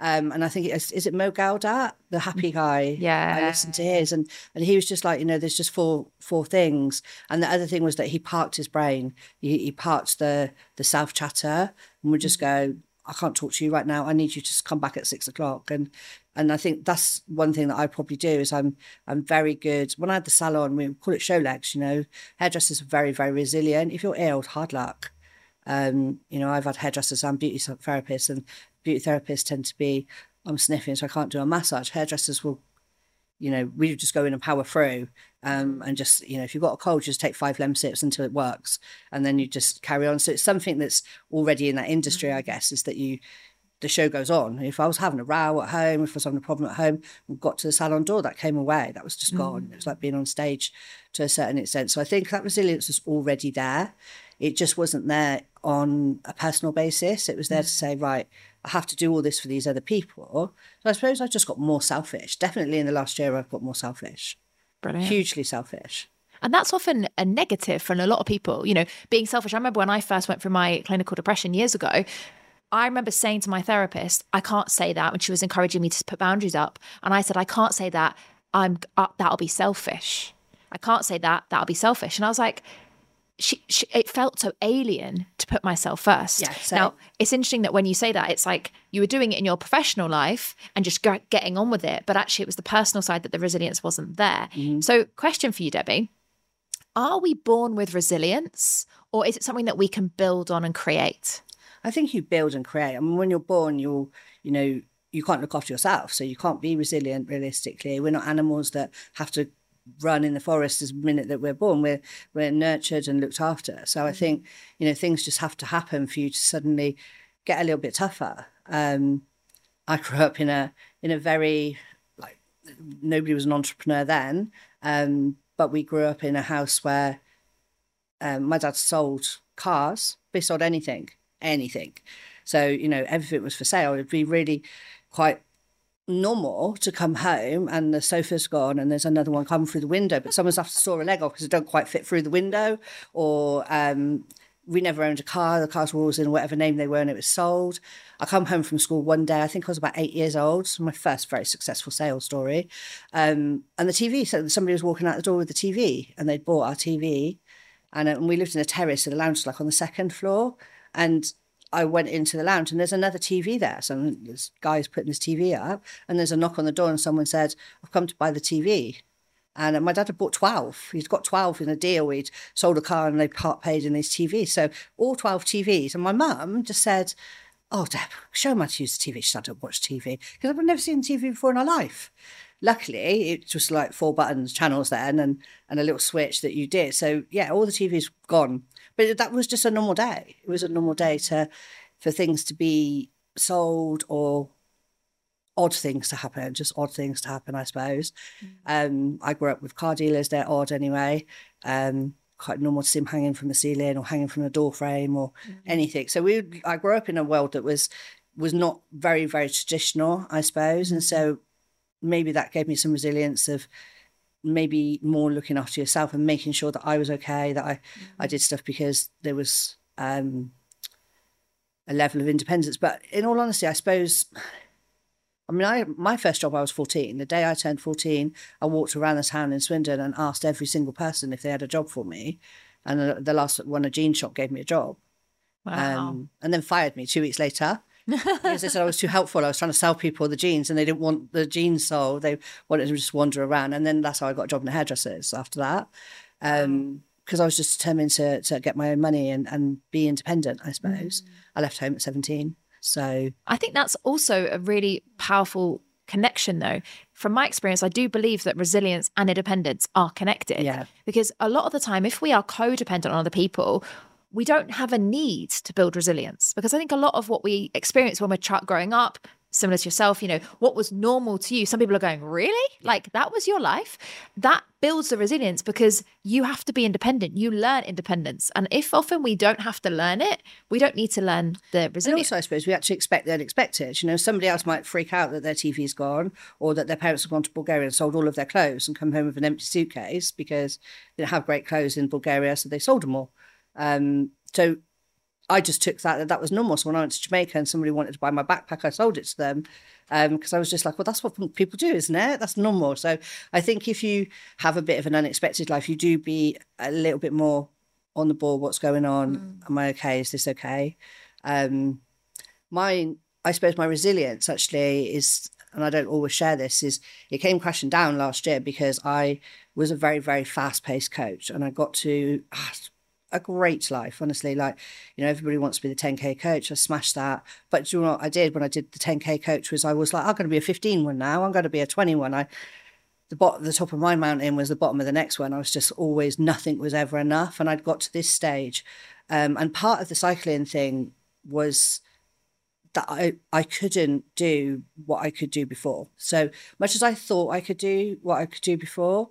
Um, and I think it's is it Mo Gawdat, the happy guy. Yeah. I listened to his, and and he was just like, you know, there's just four four things. And the other thing was that he parked his brain. He, he parked the the self chatter, and would just go, I can't talk to you right now. I need you to come back at six o'clock. And and I think that's one thing that I probably do is I'm I'm very good. When I had the salon, we call it show legs. You know, hairdressers are very very resilient. If you're ill, hard luck. Um, you know, I've had hairdressers and beauty therapists, and beauty therapists tend to be, I'm sniffing, so I can't do a massage. Hairdressers will, you know, we just go in and power through, um, and just, you know, if you've got a cold, just take five Lemsips until it works, and then you just carry on. So it's something that's already in that industry, I mm. guess, is that you, the show goes on. If I was having a row at home, if I was having a problem at home, got to the salon door, that came away. That was just gone. Mm. It was like being on stage to a certain extent. So I think that resilience was already there. It just wasn't there on a personal basis. It was there to mm. say, right, I have to do all this for these other people. So I suppose I've just got more selfish. Definitely in the last year, I've got more selfish, brilliant hugely selfish. And that's often a negative for a lot of people, you know, being selfish. I remember when I first went through my clinical depression years ago, I remember saying to my therapist, I can't say that when she was encouraging me to put boundaries up. And I said, I can't say that. I'm uh, that'll be selfish. I can't say that. That'll be selfish. And I was like, she, she, it felt so alien to put myself first. Yeah, now, it's interesting that when you say that, it's like you were doing it in your professional life and just getting on with it. But actually, it was the personal side that the resilience wasn't there. Mm-hmm. So, question for you, Debbie Are we born with resilience or is it something that we can build on and create? I think you build and create. I mean, when you're born, you'll, you know, you can't look after yourself. So you can't be resilient realistically. We're not animals that have to run in the forest as the minute that we're born. We're we're nurtured and looked after. So I think, you know, things just have to happen for you to suddenly get a little bit tougher. Um, I grew up in a in a very like nobody was an entrepreneur then. Um, but we grew up in a house where um, my dad sold cars. They sold anything, anything. So you know everything was for sale. It'd be really quite normal to come home and the sofa's gone and there's another one coming through the window, but someone's to saw a leg off because it don't quite fit through the window. Or um, we never owned a car. The cars always in whatever name they were and it was sold. I come home from school one day. I think I was about eight years old. It's my first very successful sales story. Um, and the TV, so somebody was walking out the door with the TV and they'd bought our TV. And, uh, and we lived in a terrace, so the lounge was like on the second floor. And I went into the lounge and there's another TV there. So this guy's putting his TV up and there's a knock on the door and someone said, I've come to buy the TV. And uh, my dad had bought 12. He'd got 12 in a deal. He'd sold a car and they part paid in his TV. So all 12 TVs. And my mum just said, Oh, Deb, show him how to use the TV. She said, I don't watch TV because I've never seen TV before in her life. Luckily, it was like four buttons, channels then, and, and a little switch that you did. So, yeah, all the TV's gone. But that was just a normal day. It was a normal day to for things to be sold or odd things to happen, just odd things to happen, I suppose. Um, I grew up with car dealers; they're odd anyway. Um, quite normal to see them hanging from the ceiling or hanging from the door frame or anything. So we, I grew up in a world that was was not very very traditional, I suppose, and so maybe that gave me some resilience of maybe more looking after yourself and making sure that I was okay, that I I did stuff because there was um, a level of independence. But in all honesty, I suppose. I mean, I my first job I was fourteen. The day I turned fourteen, I walked around the town in Swindon and asked every single person if they had a job for me, and the, the last one, a jean shop, gave me a job, Wow. um, and then fired me two weeks later because they said I was too helpful. I was trying to sell people the jeans, and they didn't want the jeans sold. They wanted to just wander around, and then that's how I got a job in the hairdressers after that. Um, because I was just determined to to get my own money and, and be independent. I suppose I left home at seventeen, so I think that's also a really powerful connection, though. From my experience, I do believe that resilience and independence are connected. Yeah. Because a lot of the time, if we are codependent on other people, we don't have a need to build resilience. Because I think a lot of what we experience when we're ch- growing up, similar to yourself, you know, what was normal to you, some people are going, really? Like that was your life? That builds the resilience because you have to be independent. You learn independence. And if often we don't have to learn it, we don't need to learn the And resilience. also, I suppose we actually expect the unexpected. You know, somebody else might freak out that their TV's gone or that their parents have gone to Bulgaria and sold all of their clothes and come home with an empty suitcase because they have great clothes in Bulgaria, so they sold them all. Um, so I just took that that was normal. So when I went to Jamaica and somebody wanted to buy my backpack, I sold it to them because I was just like, well, that's what people do, isn't it? That's normal. So I think if you have a bit of an unexpected life, you do be a little bit more on the ball. What's going on? Am I okay? Is this okay? Um, my I suppose my resilience actually is, and I don't always share this, is it came crashing down last year because I was a very very fast paced coach, and I got to ah, a great life, honestly. Like you know, everybody wants to be the 10k coach. I smashed that, but do you know what I did when I did the 10k coach was I was like, I'm going to be a 15 one now. I'm going to be a 21. I the bottom, the top of my mountain was the bottom of the next one. I was just always nothing was ever enough, and I'd got to this stage, um, and part of the cycling thing was that I, I couldn't do what I could do before. So much as I thought I could do what I could do before,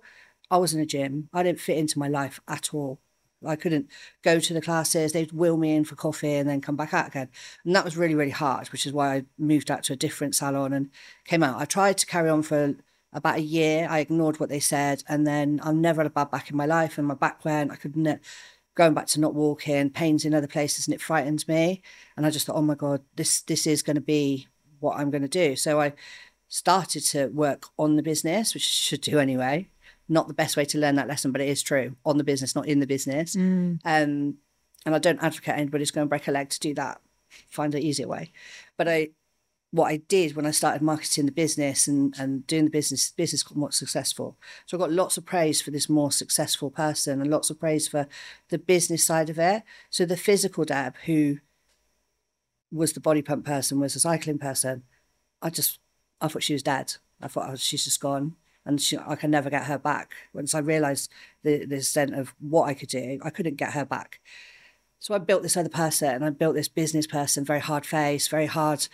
I was in a gym. I didn't fit into my life at all. I couldn't go to the classes. They'd wheel me in for coffee and then come back out again. And that was really, really hard, which is why I moved out to a different salon and came out. I tried to carry on for about a year. I ignored what they said. And then I've never had a bad back in my life. And my back went, I couldn't, going back to not walking, pains in other places, and it frightened me. And I just thought, oh my God, this this is going to be what I'm going to do. So I started to work on the business, which should do anyway. Not the best way to learn that lesson, but it is true. On the business, not in the business. Um, and I don't advocate anybody's going to break a leg to do that. Find an easier way. But I, what I did when I started marketing the business and, and doing the business, business got more successful. So I got lots of praise for this more successful person and lots of praise for the business side of it. So the physical Deb, who was the body pump person, was a cycling person, I just, I thought she was dead. I thought oh, she's just gone. And she, I can never get her back. Once I realised the, the extent of what I could do, I couldn't get her back. So I built this other person and I built this business person, very hard face, very hard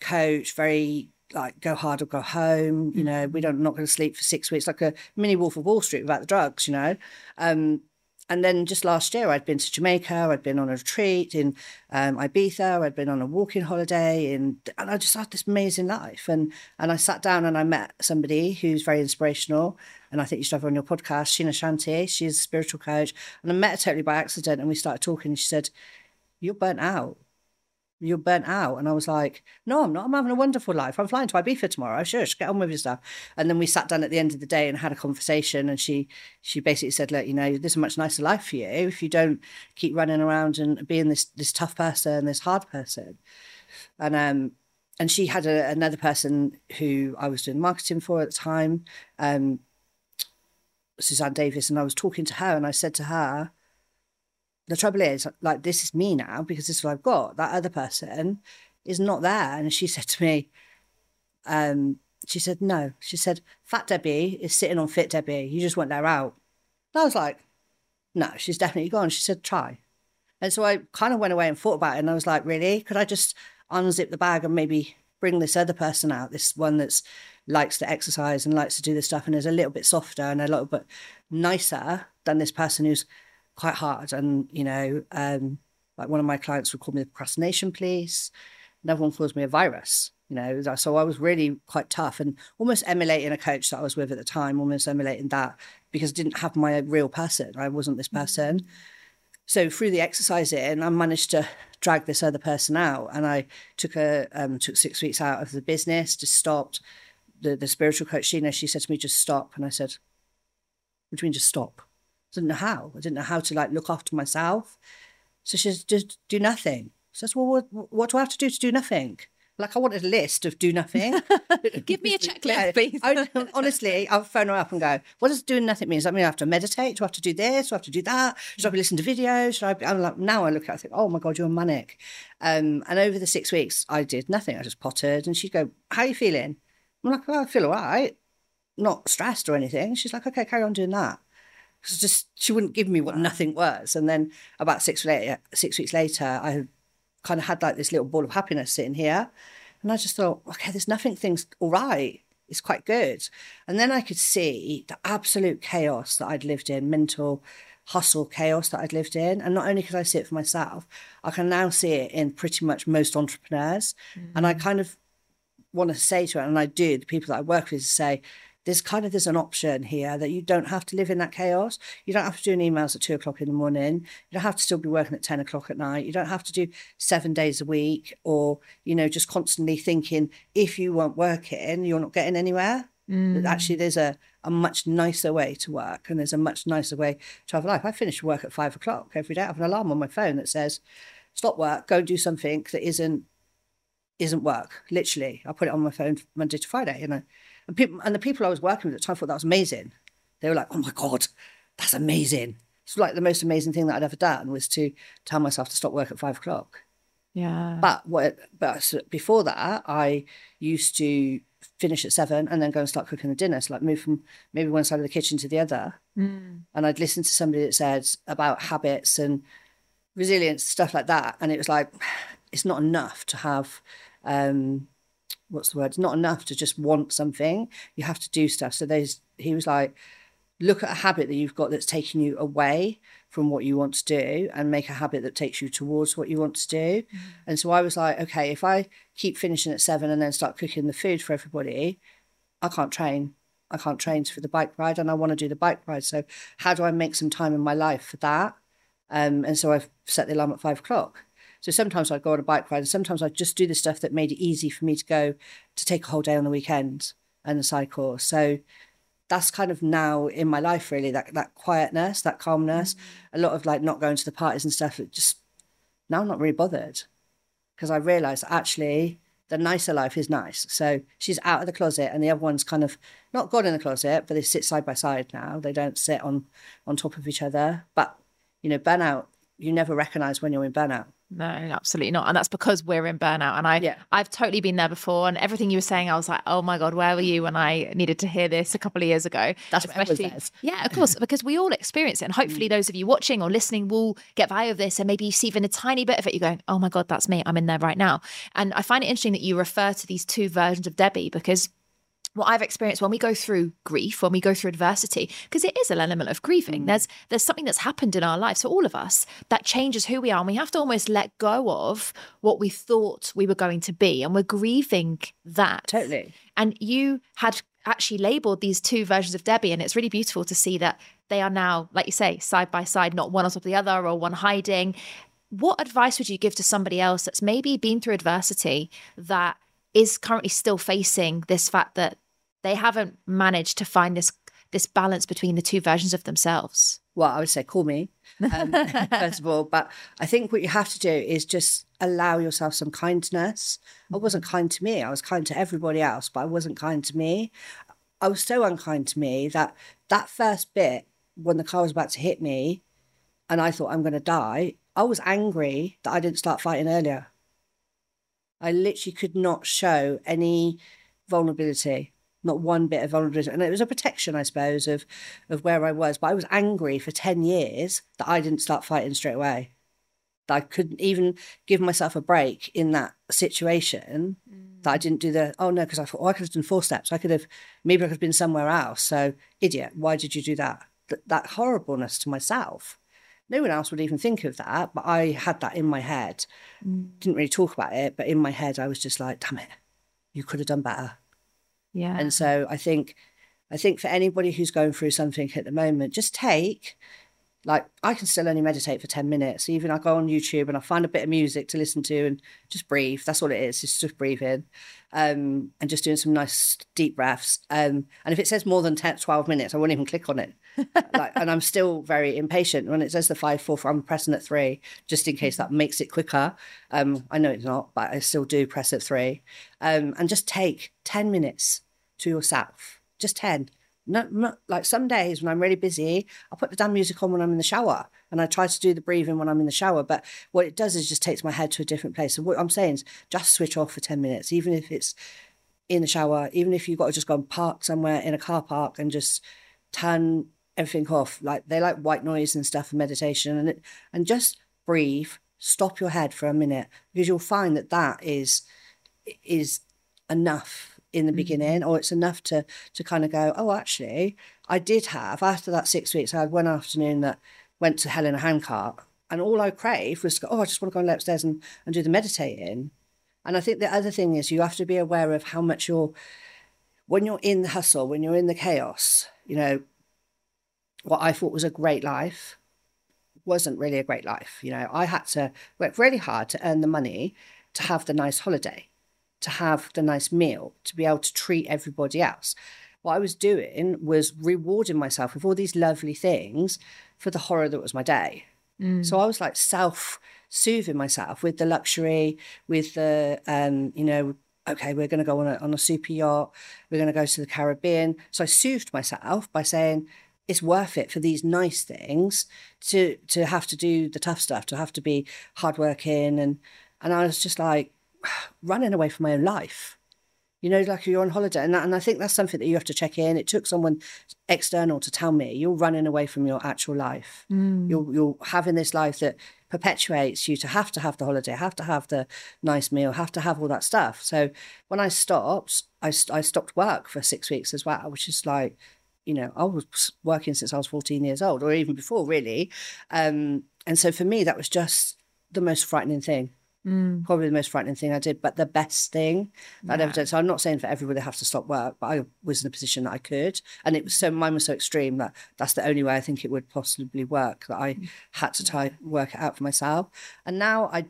coach, very like go hard or go home. You know, we don't not going to sleep for six weeks, like a mini Wolf of Wall Street without the drugs. You know, um, and then just last year I'd been to Jamaica, I'd been on a retreat in um, Ibiza, I'd been on a walking holiday, in, and I just had this amazing life. And and I sat down and I met somebody who's very inspirational, and I think you should have her on your podcast, Sheena Shanti. She's a spiritual coach, and I met her totally by accident, and we started talking. And she said, "You're burnt out." You're burnt out. And I was like, no, I'm not. I'm having a wonderful life. I'm flying to Ibiza tomorrow. Shush, get on with your stuff. And then we sat down at the end of the day and had a conversation. And she she basically said, look, you know, there's a much nicer life for you if you don't keep running around and being this this tough person, this hard person. And um and she had a, another person who I was doing marketing for at the time, um, Suzanne Davis, and I was talking to her and I said to her, the trouble is, like, this is me now because this is what I've got. That other person is not there. And she (laughs) said to me, um, she said, no. She said, Fat Debbie is sitting on Fit Debbie. You just let her out. And I was like, no, she's definitely gone. She said, try. And so I kind of went away and thought about it. And I was like, really? Could I just unzip the bag and maybe bring this other person out, this one that's likes to exercise and likes to do this stuff and is a little bit softer and a little bit nicer than this person who's quite hard. And, you know, um, like one of my clients would call me the procrastination police. Another one calls me a virus. You know, so I was really quite tough and almost emulating a coach that I was with at the time, almost emulating that because I didn't have my real person. I wasn't this person. Mm-hmm. So through the exercising, I managed to drag this other person out, and I took a um, took six weeks out of the business, just stopped. The the spiritual coach Sheena, she said to me, "Just stop," and I said, "What do you mean, just stop?" I didn't know how. I didn't know how to like look after myself. So she said, "Just do nothing." So I said, "Well, what, what do I have to do to do nothing?" Like I wanted a list of do nothing. (laughs) Give me a (laughs) checklist, please. I, honestly, I'll phone her up and go, what does doing nothing mean? Does that mean I have to meditate? Do I have to do this? Do I have to do that? Should I be listening to videos? Should I be, I'm like, now I look at it, I think, oh my God, you're a manic. Um, and over the six weeks, I did nothing. I just pottered and she'd go, how are you feeling? I'm like, oh, I feel all right. Not stressed or anything. She's like, okay, carry on doing that. Just she wouldn't give me what nothing was. And then about six later, six weeks later, I kind of had like this little ball of happiness sitting here. And I just thought, okay, there's nothing, things all right. It's quite good. And then I could see the absolute chaos that I'd lived in, mental hustle chaos that I'd lived in. And not only could I see it for myself, I can now see it in pretty much most entrepreneurs. Mm-hmm. And I mm. kind of want to say to it, and I do, the people that I work with say, there's kind of there's an option here that you don't have to live in that chaos. You don't have to do an emails at two o'clock in the morning. You don't have to still be working at ten o'clock at night. You don't have to do seven days a week or you know just constantly thinking if you weren't working, you're not getting anywhere. Mm. Actually, there's a a much nicer way to work, and there's a much nicer way to have a life. I finish work at five o'clock every day. I have an alarm on my phone that says, "Stop work, go do something that isn't isn't work." Literally, I put it on my phone Monday to Friday, you know and people and the people I was working with at the time thought that was amazing. They were like, "Oh my god, that's amazing!" It's like the most amazing thing that I'd ever done was to tell myself to stop work at five o'clock. Yeah. But what? But before that, I used to finish at seven and then go and start cooking the dinner. So like move from maybe one side of the kitchen to the other. Mm. And I'd listen to somebody that said about habits and resilience, stuff like that. And it was like, (sighs) it's not enough to have um, what's the word? It's not enough to just want something. You have to do stuff. So there's he was like, look at a habit that you've got that's taking you away from what you want to do and make a habit that takes you towards what you want to do. Mm. And so I was like, okay, if I keep finishing at seven and then start cooking the food for everybody, I can't train. I can't train for the bike ride and I want to do the bike ride. So how do I make some time in my life for that? Um, and so I've set the alarm at five o'clock. So sometimes I'd go on a bike ride and sometimes I'd just do the stuff that made it easy for me to go to take a whole day on the weekend and the cycle. So that's kind of now in my life really that that quietness, that calmness, mm-hmm. a lot of like not going to the parties and stuff. It just now I'm not really bothered because I realised actually the nicer life is nice. So she's out of the closet, and the other one's kind of not gone in the closet, but they sit side by side now. They don't sit on on top of each other. But you know, burnout you never recognise when you're in burnout. No, absolutely not. And that's because we're in burnout. And I yeah. I've totally been there before. And everything you were saying, I was like, oh my God, where were you when I needed to hear this a couple of years ago? That's especially Yeah, of course, because we all experience it. And hopefully mm. those of you watching or listening will get value of this. And maybe you see even a tiny bit of it, you're going, oh my God, that's me. I'm in there right now. And I find it interesting that you refer to these two versions of Debbie because what I've experienced when we go through grief, when we go through adversity, because it is an element of grieving. Mm. There's there's something that's happened in our lives for all of us that changes who we are, and we have to almost let go of what we thought we were going to be, and we're grieving that. Totally. And you had actually labeled these two versions of Debbie, and it's really beautiful to see that they are now, like you say, side by side, not one on top of the other or one hiding. What advice would you give to somebody else that's maybe been through adversity that is currently still facing this fact that they haven't managed to find this this balance between the two versions of themselves. Well, I would say call me um, (laughs) first of all, but I think what you have to do is just allow yourself some kindness. I wasn't kind to me; I was kind to everybody else, but I wasn't kind to me. I was so unkind to me that that first bit when the car was about to hit me, and I thought I'm going to die. I was angry that I didn't start fighting earlier. I literally could not show any vulnerability not one bit of vulnerability. And it was a protection, I suppose, of of where I was. But I was angry for 10 years that I didn't start fighting straight away. that I couldn't even give myself a break in that situation. That I mm. didn't do the oh no because I thought oh I could have done four steps. I could have maybe I could have been somewhere else. So idiot, why did you do that? Th- that horribleness to myself. No one else would even think of that, but I had that in my head. Mm. Didn't really talk about it, but in my head I was just like, damn it, you could have done better. Yeah. And so I think, I think for anybody who's going through something at the moment, just take, like, I can still only meditate for 10 minutes. Even I go on YouTube and I find a bit of music to listen to and just breathe. That's all it is, it's just breathing um, and just doing some nice deep breaths. Um, and if it says more than 10, 12 minutes, I won't even click on it. like, and I'm still very impatient. When it says the five, four, four, I'm pressing at three, just in case that makes it quicker. Um, I know it's not, but I still do press at three. Um, and just take 10 minutes to yourself, just 10. No, not like some days when I'm really busy, I put the damn music on when I'm in the shower and I try to do the breathing when I'm in the shower. But what it does is just takes my head to a different place. So what I'm saying is just switch off for 10 minutes, even if it's in the shower, even if you've got to just go and park somewhere in a car park and just turn everything off. Like they like white noise and stuff for meditation and it, and just breathe, stop your head for a minute because you'll find that that is is enough in the mm. beginning or it's enough to to kind of go oh actually i did have after that six weeks i had one afternoon that went to hell in a handcart and all i craved was to go, oh i just want to go upstairs and, and do the meditating. And i think the other thing is you have to be aware of how much you're when you're in the hustle when you're in the chaos you know what i thought was a great life wasn't really a great life you know? I had to work really hard to earn the money to have the nice holiday to have the nice meal, to be able to treat everybody else. What I was doing was rewarding myself with all these lovely things for the horror that was my day. So I was like self soothing myself with the luxury, with the, um, you know, okay, we're going to go on a, on a super yacht, we're going to go to the Caribbean. So I soothed myself by saying, it's worth it for these nice things to to have to do the tough stuff, to have to be hardworking and and I was just like, running away from my own life. You know, like you're on holiday, and and I think that's something that you have to check in. It took someone external to tell me you're running away from your actual life. You're you're having this life that perpetuates you to have to have the holiday, have to have the nice meal, have to have all that stuff. So when I stopped, I I stopped work for six weeks as well, which is like, you know, I was working since I was 14 years old, or even before, really. Um, and so for me, that was just the most frightening thing Mm. probably the most frightening thing I did, but the best thing that I'd ever done. So I'm not saying for everybody they have to stop work, but I was in a position that I could, and it was so mine was so extreme that that's the only way I think it would possibly work. That I mm. had to try work it out for myself, and now I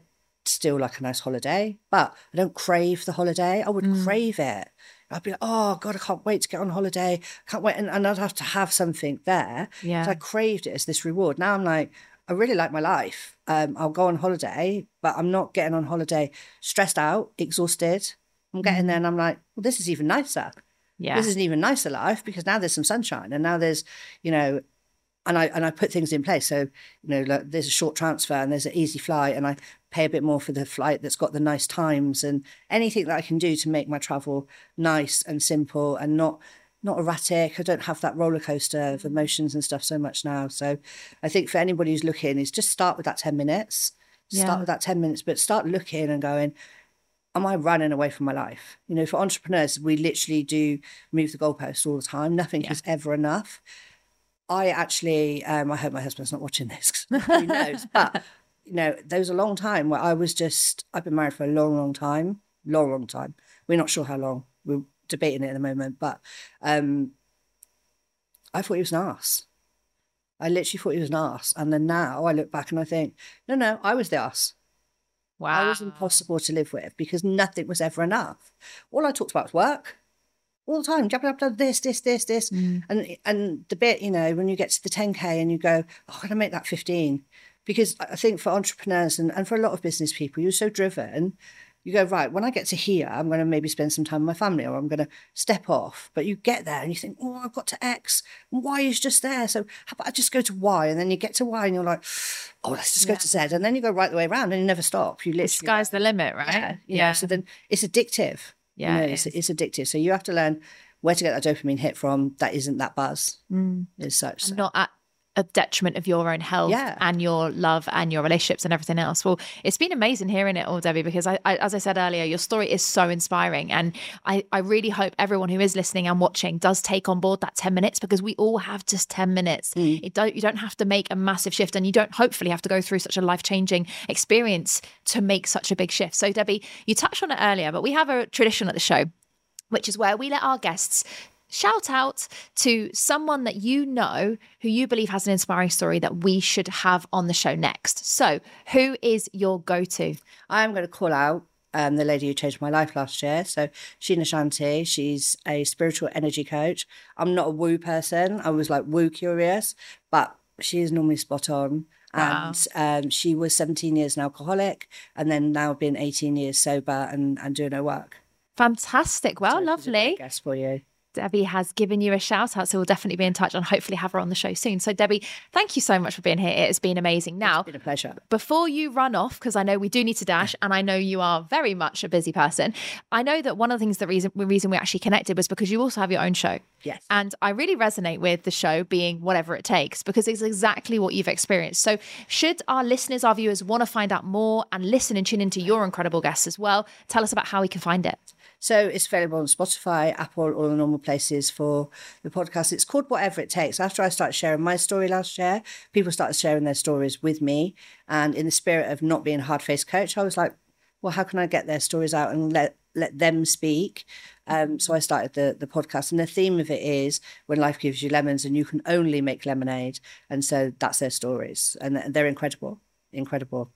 still like a nice holiday, but I don't crave the holiday. I would mm. crave it. I'd be like, oh God, I can't wait to get on holiday. I can't wait. And, and I'd have to have something there. Yeah. I craved it as this reward. Now I'm like, I really like my life. Um, I'll go on holiday, but I'm not getting on holiday stressed out, exhausted. I'm getting there and I'm like, well, this is even nicer. Yeah. This is an even nicer life because now there's some sunshine and now there's, you know, and I and I put things in place. So, you know, like there's a short transfer and there's an easy flight and I pay a bit more for the flight that's got the nice times and anything that I can do to make my travel nice and simple and not not erratic. I don't have that roller coaster of emotions and stuff so much now. So I think for anybody who's looking is just start with that 10 minutes. Yeah. Start with that 10 minutes, but start looking and going, am I running away from my life? You know, for entrepreneurs, we literally do move the goalposts all the time. Nothing is ever enough. I actually, um, I hope my husband's not watching this 'cause (laughs) who knows, but you know, there was a long time where I was just, I've been married for a long, long time, long, long time. We're not sure how long. We're debating it at the moment, but um, I thought he was an ass. I literally thought he was an ass. And then now I look back and I think, no, no, I was the ass. wow. I was impossible to live with because nothing was ever enough. All I talked about was work all the time. Jab, jab, jab, this, this, this, this. And and the bit, you know, when you get to the 10K and you go, oh, I'm going to make that 15. Because I think for entrepreneurs and, and for a lot of business people, you're so driven. You go, right, when I get to here, I'm going to maybe spend some time with my family or I'm going to step off. But you get there and you think, oh, I've got to X and Y is just there. So how about I just go to Y? And then you get to Y and you're like, oh, let's just go to Z. And then you go right the way around and you never stop. You the literally sky's the limit, right? yeah, yeah. So then it's addictive. You Yeah, know, it it's, it's addictive. So you have to learn where to get that dopamine hit from that isn't that buzz mm. as such. And not at a detriment of your own health Yeah. and your love and your relationships and everything else. Well, it's been amazing hearing it all, Debbie, because I, I, as I said earlier, your story is so inspiring. And I, I really hope everyone who is listening and watching does take on board that 10 minutes because we all have just 10 minutes. Mm. It don't, you don't have to make a massive shift and you don't hopefully have to go through such a life changing experience to make such a big shift. So, Debbie, you touched on it earlier, but we have a tradition at the show, which is where we let our guests shout out to someone that you know who you believe has an inspiring story that we should have on the show next. So, who is your go to? I'm going to call out um, the lady who changed my life last year. So Sheena Shanti, she's a spiritual energy coach. I'm not a woo person. I was like woo curious, but she is normally spot on. Wow. And um, she was 17 years an alcoholic and then now been 18 years sober and, and doing her work. Fantastic. Well, So lovely. guest for you. Debbie has given you a shout out. So, we'll definitely be in touch and hopefully have her on the show soon. So, Debbie, thank you so much for being here. It has been amazing. Now, It's been a pleasure. before you run off, because I know we do need to dash, and I know you are very much a busy person. I know that one of the things the reason the reason we actually connected was because you also have your own show. Yes. And I really resonate with the show being whatever it takes because it's exactly what you've experienced. So, should our listeners, our viewers want to find out more and listen and tune into your incredible guests as well, tell us about how we can find it. So it's available on Spotify, Apple, all the normal places for the podcast. It's called Whatever It Takes. After I started sharing my story last year, people started sharing their stories with me. And in the spirit of not being a hard faced coach, I was like, well, how can I get their stories out and let let them speak? Um, so I started the the podcast, and the theme of it is when life gives you lemons, and you can only make lemonade. And so that's their stories, and they're incredible, incredible,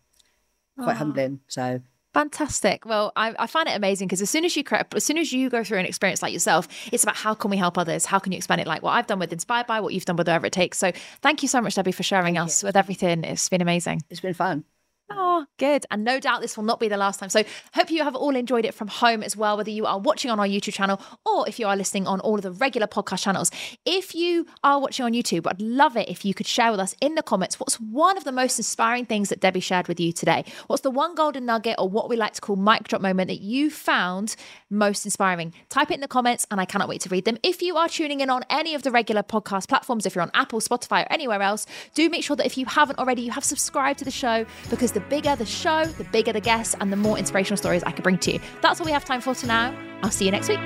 quite humbling. So Fantastic. Well, I, I find it amazing because as soon as you cre- as soon as you go through an experience like yourself, it's about how can we help others? How can you expand it? Like what I've done with Inspired by, what you've done with whatever it takes. So thank you so much, Debbie, for sharing us with everything. It's been amazing. it's been fun. Oh, good. And no doubt this will not be the last time. So, hope you have all enjoyed it from home as well, whether you are watching on our YouTube channel or if you are listening on all of the regular podcast channels. If you are watching on YouTube, I'd love it if you could share with us in the comments what's one of the most inspiring things that Debbie shared with you today. What's the one golden nugget or what we like to call mic drop moment that you found most inspiring? Type it in the comments and I cannot wait to read them. If you are tuning in on any of the regular podcast platforms, if you're on Apple, Spotify, or anywhere else, do make sure that if you haven't already, you have subscribed to the show because the bigger the show, the bigger the guests, and the more inspirational stories I can bring to you. That's all we have time for for now. I'll see you next week.